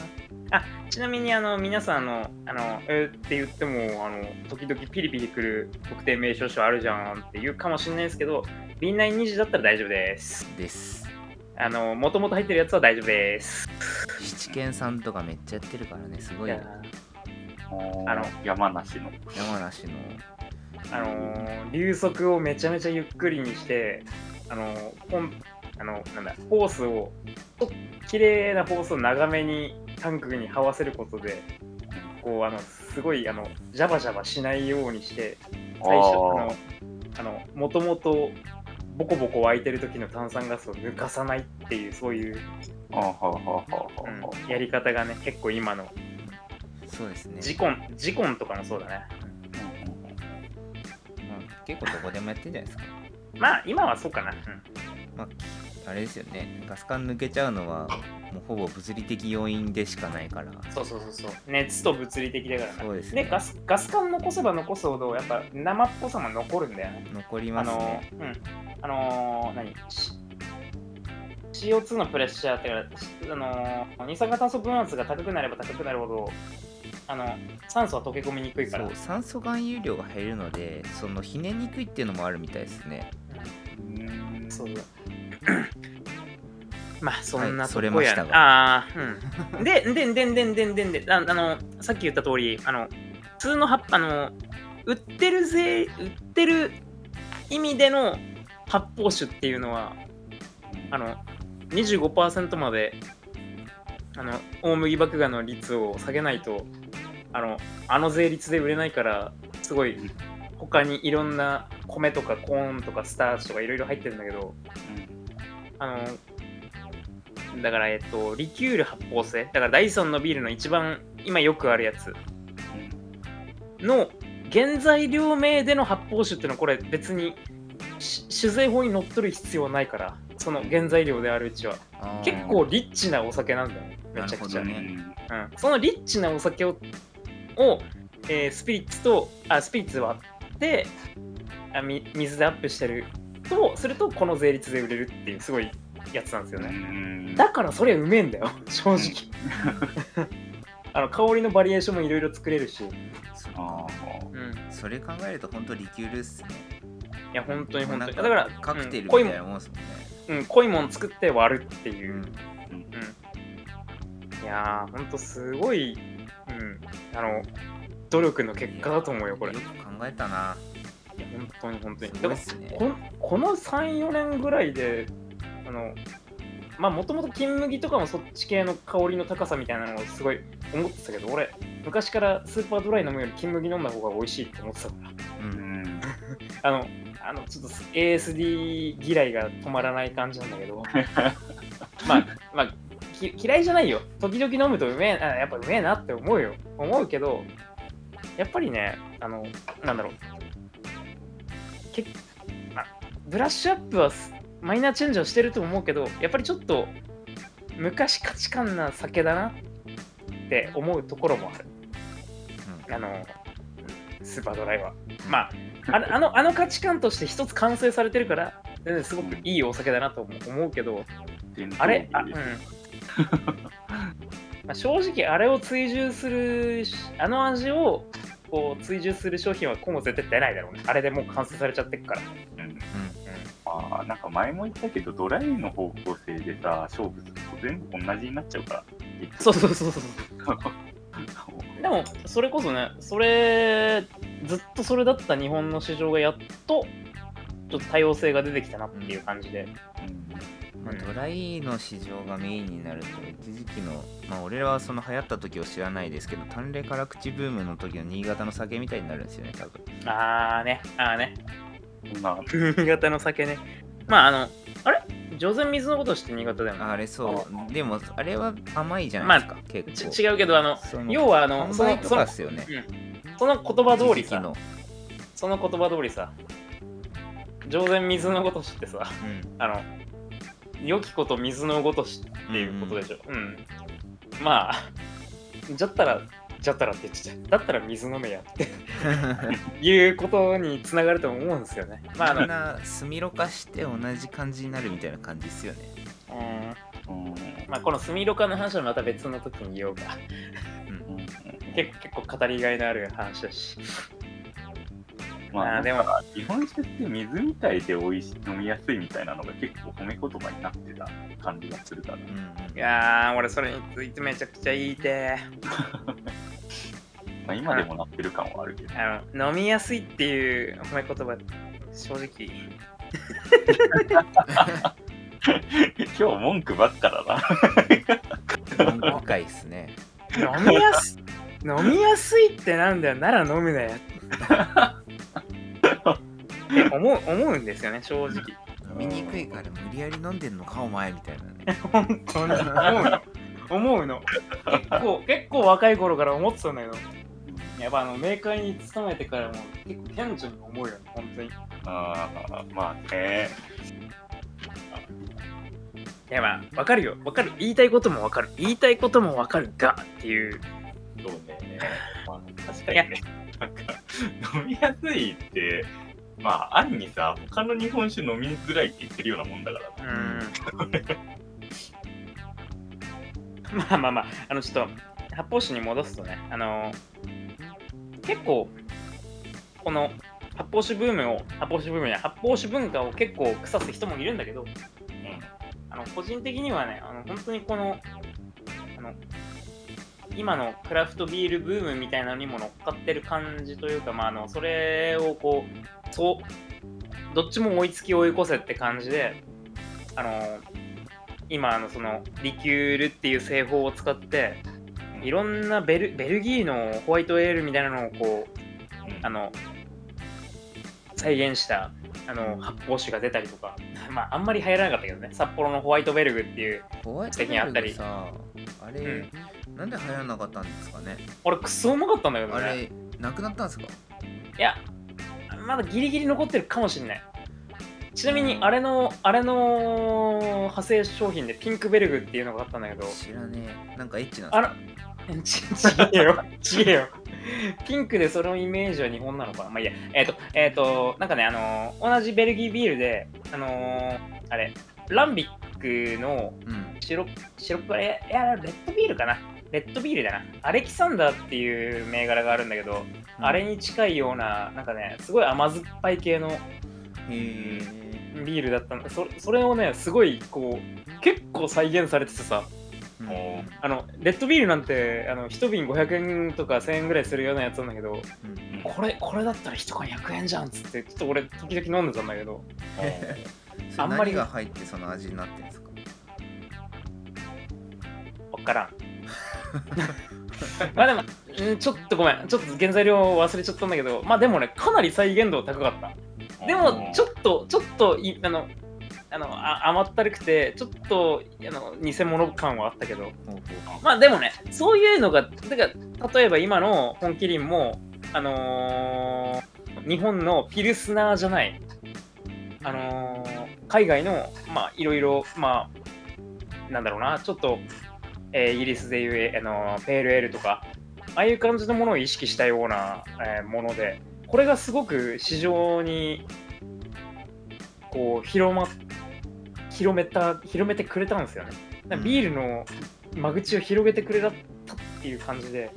あ、ちなみに、あの、皆さん、あの、あの、えーって言っても、あの、時々ピリピリくる特定名称書あるじゃんって言うかもしれないですけど、瓶内2時だったら大丈夫です。ですあの、もともと入ってるやつは大丈夫です。七軒さんとかめっちゃやってるからねすごいよいあの山梨の山梨のあのー流速をめちゃめちゃゆっくりにして、あのーポンあのなんだホースを綺麗なホースを長めにタンクに這わせることでこうあのすごいあのジャバジャバしないようにして最初あのあのもともとボコボコ湧いてる時の炭酸ガスを抜かさないっていうそういう、あーはあはあはあはあうんやり方がね結構今のそうですね。ジコンジコンとかもそうだね。まあ、結構どこでもやってんじゃないですか。まあ今はそうかな、うん。まああれですよね。ガス管抜けちゃうのはもうほぼ物理的要因でしかないから。そうそうそうそう。熱と物理的だから。なそうですね。でガスガス管残せば残すほどやっぱ生っぽさも残るんだよね。残りあますね。のうん。あのー何？し CO2 のプレッシャーってあのー二酸化炭素分圧が高くなれば高くなるほどあの酸素は溶け込みにくいから。そう酸素含有量が減るのでそのひねにくいっていうのもあるみたいですね。うん。そうだ まあそんなはいそれとこやな、ましたがああうん。ででんでんでんでんでんでんああのさっき言った通りあの普通の葉っぱあの売ってるぜ売ってる意味での発泡酒っていうのはあの25%まであの大麦麦芽の率を下げないとあのあの税率で売れないからすごい他にいろんな米とかコーンとかスターチとかいろいろ入ってるんだけどあのだからえっとリキュール発泡性だからダイソンのビールの一番今よくあるやつの原材料名での発泡酒っていうのはこれ別にし酒税法にのっとる必要はないからその原材料であるうちは。結構リッチなお酒なんだよ。めちゃくちゃ、ね。うん、そのリッチなお酒をを、えースピリッツとあスピリッツ割ってあみ水でアップしてるとするとこの税率で売れるっていうすごいやつなんですよね、ねだからそれうめえんだよ。正直。あの香りのバリエーションもいろいろ作れるし、あかうん、いそれ考えると本当リキュールっすね。や本当に本当に。だからカクテルみたいなもんですもんね。ん、うん、濃いもん作って割るっていう、うん。うん、いやーほんとすごい、うん、あの努力の結果だと思うよこれ。いよく考えたな。や本当に本当に。ねこんこの34年ぐらいであのまあもともと金麦とかもそっち系の香りの高さみたいなのをすごい思ってたけど俺昔からスーパードライ飲むより金麦飲んだ方が美味しいって思ってたから。ううん。ん あのあのちょっと ASD 嫌いが止まらない感じなんだけど。まあまあき嫌いじゃないよ。時々飲むとうめえあやっぱうめえなって思うよ。思うけどやっぱりねあのなんだろうけまあブラッシュアップはすマイナーチェンジをしてると思うけどやっぱりちょっと昔価値観な酒だなって思うところもある。あのスーパードライは。まあ あのあのあの価値観として一つ完成されてるから全然すごくいいお酒だなと思うけどあれあ、うん。芸 まあ、正直あれを追従するしあの味をこう追従する商品は今後絶対出ないだろうね。あれでもう完成されちゃってるから、うん。まあ、なんか前も言ったけど、ドライの方向性でさ、勝負すると全部同じになっちゃうから。そうそうそうそう でもそれこそねそれずっとそれだった日本の市場がやっとちょっと多様性が出てきたなっていう感じで、まあ、ドライの市場がメインになると一時期のまあ俺らはその流行った時を知らないですけど淡麗辛口ブームの時の新潟の酒みたいになるんですよね多分。あーねあーね。うんまあ、新潟の酒ね。まああの、あれ？上善水のことして新潟だよね。あれそう。でもあれは甘いじゃないですか、結構。ち違うけど、あの、要はあの、その販売とそのかっすよね。その言葉通りさ、その言葉通りさ、上善水のごとしってさ、うん。あの、良きこと水のごとしっていうことでしょ。うん。まあ、じゃったら、じゃったらって言っちゃった。だったら水飲めやって いうことにつながると思うんですよね。まあみん、な墨色化して同じ感じになるみたいな感じですよねうんうんまあ、この墨色化の話はまた別の時に言おうか。うん結結構語りがいのある話だし。まあ、でも日本酒って水みたいで美味しい、飲みやすいみたいなのが結構褒め言葉になってた感じがするから。うんうんいやー、俺それについてめちゃくちゃ言いて まあ、今でもなってる感はあるけど。あの。飲みやすいっていう褒め言葉、正直。今日文句ばっかだな。文句会っすね飲みやす飲みやすいってなんだよ。なら飲むなよ。っ て思う思うんですよね、正直。飲みにくいから無理やり飲んでんのかお前みたいなね 本当に思うの。思うの。結構、結構若い頃から思ってたんだけど。やっぱあのメーカーに勤めてからも結構顕著に思うよね、本当に。ああ、まあね。いやまあ、わかるよ。わかる。言いたいこともわかる。言いたいこともわかるがっていう。そうね。まあ、確かにね。なんか、飲みやすいって、まあ、暗にさ、他の日本酒飲みづらいって言ってるようなもんだからうな。ん。まあまあまあ、あのちょっと発泡酒に戻すとね、あの結構、この発泡酒ブームを、発泡酒ブームや発泡酒文化を結構腐す人もいるんだけど、あの個人的にはね、あの本当にこの、あの、今のクラフトビールブームみたいなのにも乗っかってる感じというか、まあ、あのそれをこう、そう、どっちも追いつき追い越せって感じで、あの、今、あのそのリキュールっていう製法を使って、いろんなベルベルギーのホワイトエールみたいなのをこう、あの、再現したあの発泡酒が出たりとか、まあ、あんまり流行らなかったけどね、札幌のホワイトベルグっていう、ホワイトベルグさあれ、なんで流行らなかったんですかね？あれ、くそうまかったんだけどね。あれなくなったんですか？いや、まだギリギリ残ってるかもしれない。ちなみに、あれの、あれの派生商品でピンクベルグっていうのがあったんだけど、知らねえ。なんかエッチなんあら、ち、ちげえよ、ちげえよ。ピンクでそのイメージは日本なのか？なまあいいや。えっ、と、えっ、と、なんかね、あのー同じベルギービールで、あのーあれ、ランビックのうん。シロシロップ、いや、いやレッドビールかなレッドビールだな。アレキサンダーっていう銘柄があるんだけど、あれに近いような、なんかね、すごい甘酸っぱい系のビールだったんだそそれをね、すごいこう、結構再現されててさ、うん。おあの、レッドビールなんて、あの、一瓶500円とか1000円ぐらいするようなやつなんだけど、うん。これ、これだったら一缶100円じゃんっつって、ちょっと俺、時々飲んでたんだけど、あんまり何が入ってその味になってるんですか？わからん。まあでも、うんちょっとごめん、ちょっと原材料忘れちゃったんだけど、まあでもね、かなり再現度高かった。でも、ちょっと、ちょっとい、あの、あのあ甘ったるくて、ちょっとあの偽物感はあったけど、まあでもね、そういうのが、だから例えば今の本麒麟も、あのー日本のピルスナーじゃない、あのー海外の、まあいろいろ、まあ、なんだろうな、ちょっと、えーイギリスでいう、あのーペールエールとか、ああいう感じのものを意識したような、えーもので、これがすごく市場に、こう、広ま、広めた、広めてくれたんですよね。ビールの間口を広げてくれたっていう感じで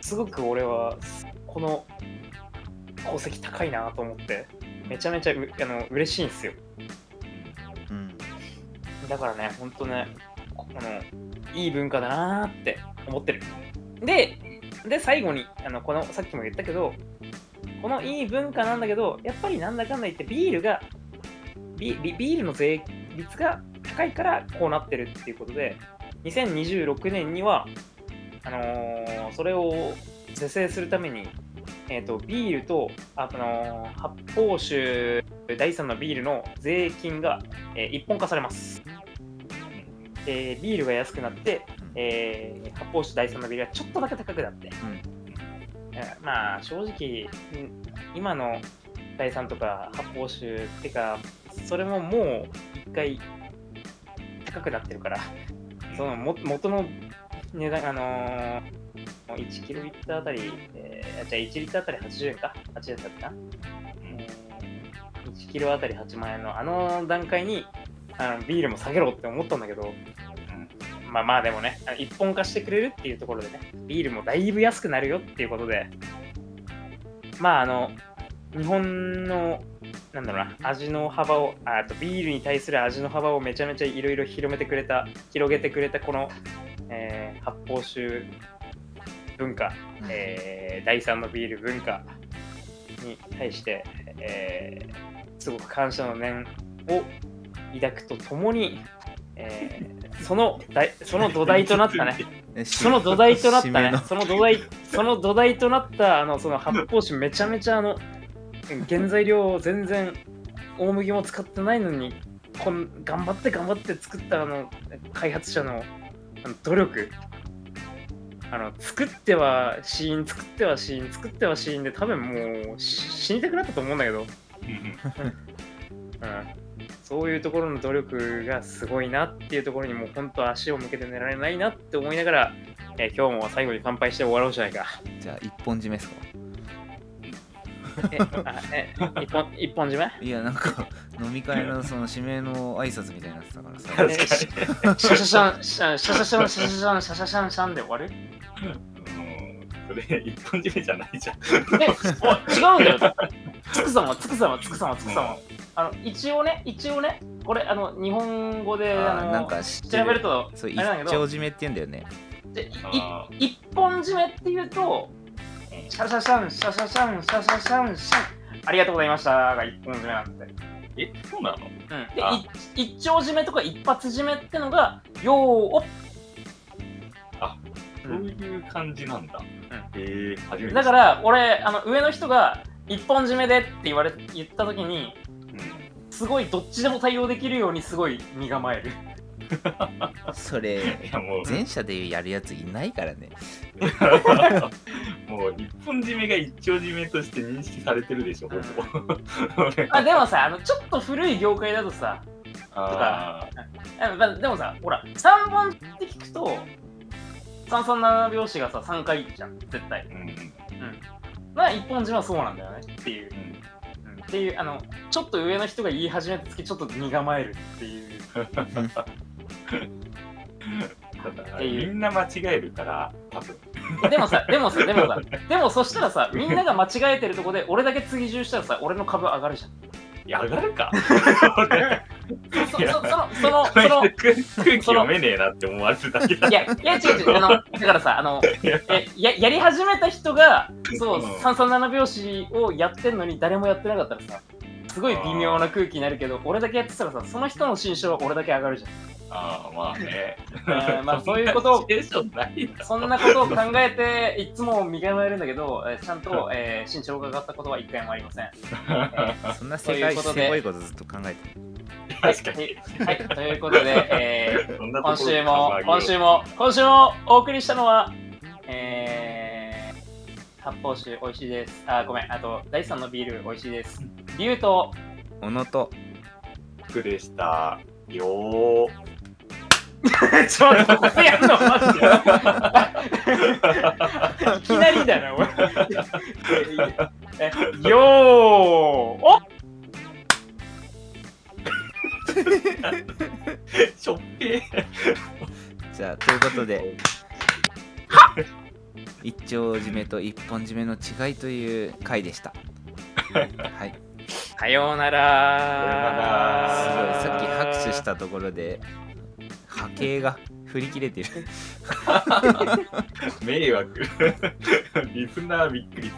すごく俺はこの功績高いなと思ってめちゃめちゃうあの嬉しいんですよ。うん。だからねほんとねこのいい文化だなって思ってるでで最後にあのこのさっきも言ったけどこのいい文化なんだけどやっぱりなんだかんだ言ってビールがビビールの税率が高いからこうなってるっていうことで2026年にはあのーそれを是正するために、えー、とビールと、あのー発泡酒第3のビールの税金が、えー一本化されます。えービールが安くなって、えー発泡酒第3のビールがちょっとだけ高くなって、えーまあ正直、うん今の第3とか発泡酒ってか、それももう一回高くなってるから、そのも元の値段、あのー1キロリッターあたり、えーじゃあ1リッターあたり80円か ?80 円だったかな、えー1キロあたり8万円のあの段階にあのビールも下げろって思ったんだけど、まあまあでもね、一本化してくれるっていうところでね、ビールもだいぶ安くなるよっていうことで、まああの、日本の、なんだろうな、味の幅を、ああとビールに対する味の幅をめちゃめちゃいろいろ広めてくれた、広げてくれたこの、えー発泡酒文化、うん。えー第3のビール文化に対して、えーすごく感謝の念を抱くとともに、えーその台その土台となったね、その土台となったね。その土台、その土台となった、あの、その発泡酒めちゃめちゃあの、原材料全然大麦も使ってないのに、こん頑張って頑張って作ったあの、開発者のあの努力。あの、作っては死因、作っては死因、作っては死因で多分もうし死にたくなったと思うんだけど、うん、そういうところの努力がすごいなっていうところにもう本当足を向けて寝られないなって思いながら、えー今日も最後に乾杯して終わろうじゃないか。じゃあ一本締めですか？え、一本 一本締め？いやなんか飲み会のその締めの挨拶みたいになってたからさ。えシャシャシャン、シャシャシャン、シャシャシャン、シャシャシャン、シャンで終わるそれ一本締めじゃないじゃん。え、お違うんだよ。つくさんは、つくさんは、つくさんは、つくさん。は。あの、一応ね、一応ね、ここれあの日本語であのなんか調べるとそう一丁締めって言うんだよね。で一本締めっていうとシャシャシャンシャシャシャンシャシャシャンシャンありがとうございましたが一本締めなんで、え、そうなの？うん、で一丁締めとか一発締めってのがよーお。そういう感じなんだ。え。だか、ら俺あの上の人が一本締めでって言われ言った時にうん、すごいどっちでも対応できるようにすごい身構える。それいやもう、前者でやるやついないからね。もう一本締めが一丁締めとして認識されてるでしょ、ほぼ。あでもさあのちょっと古い業界だとさああまあでもさほら3本って聞くと337拍子がさ3回じゃん絶対。ーうん。うん。まあ一本締めはそうなんだよねっていう、うん。うん。っていうあのちょっと上の人が言い始めた時ちょっと身構えるっていう。だからっていう。みんな間違えるから、多分。でもさ でもさでもさでもそしたらさみんなが間違えてるとこで俺だけ追従したらさ俺の株上がるじゃん。いや、上がるか。そそそそのそのその空気読めねえなって思われるだけだ。いや、いや、違う違う、あの、だからさ、あの、えややり始めた人が、そう、うん337拍子をやってんのに誰もやってなかったらさ、すごい微妙な空気になるけど、俺だけやってたらさ、その人の心象は俺だけ上がるじゃん。ああ、まあね。えーまあ そういうことをそんなことを考えて、いつも身構えるんだけど、えーちゃんと、えー身長が上がったことは一回もありません。そんなと世界いうことでせこいことずっと考えてるはい、確かに。はい、ということで、えー今週も、で今週も、今週もお送りしたのは、えー、発泡酒美味しいです。あ、ごめん、あと、第3のビール美味しいです。リュウと、小野と服でした。よー。ちょっとここやんのマジで。いきなりだな、おい。え、よーおしょっぺじゃあということで一丁締めと一本締めの違いという回でした。はい。さようなすごいらさっき拍手したところで波形が振り切れてる。迷惑。リスナーびっくり。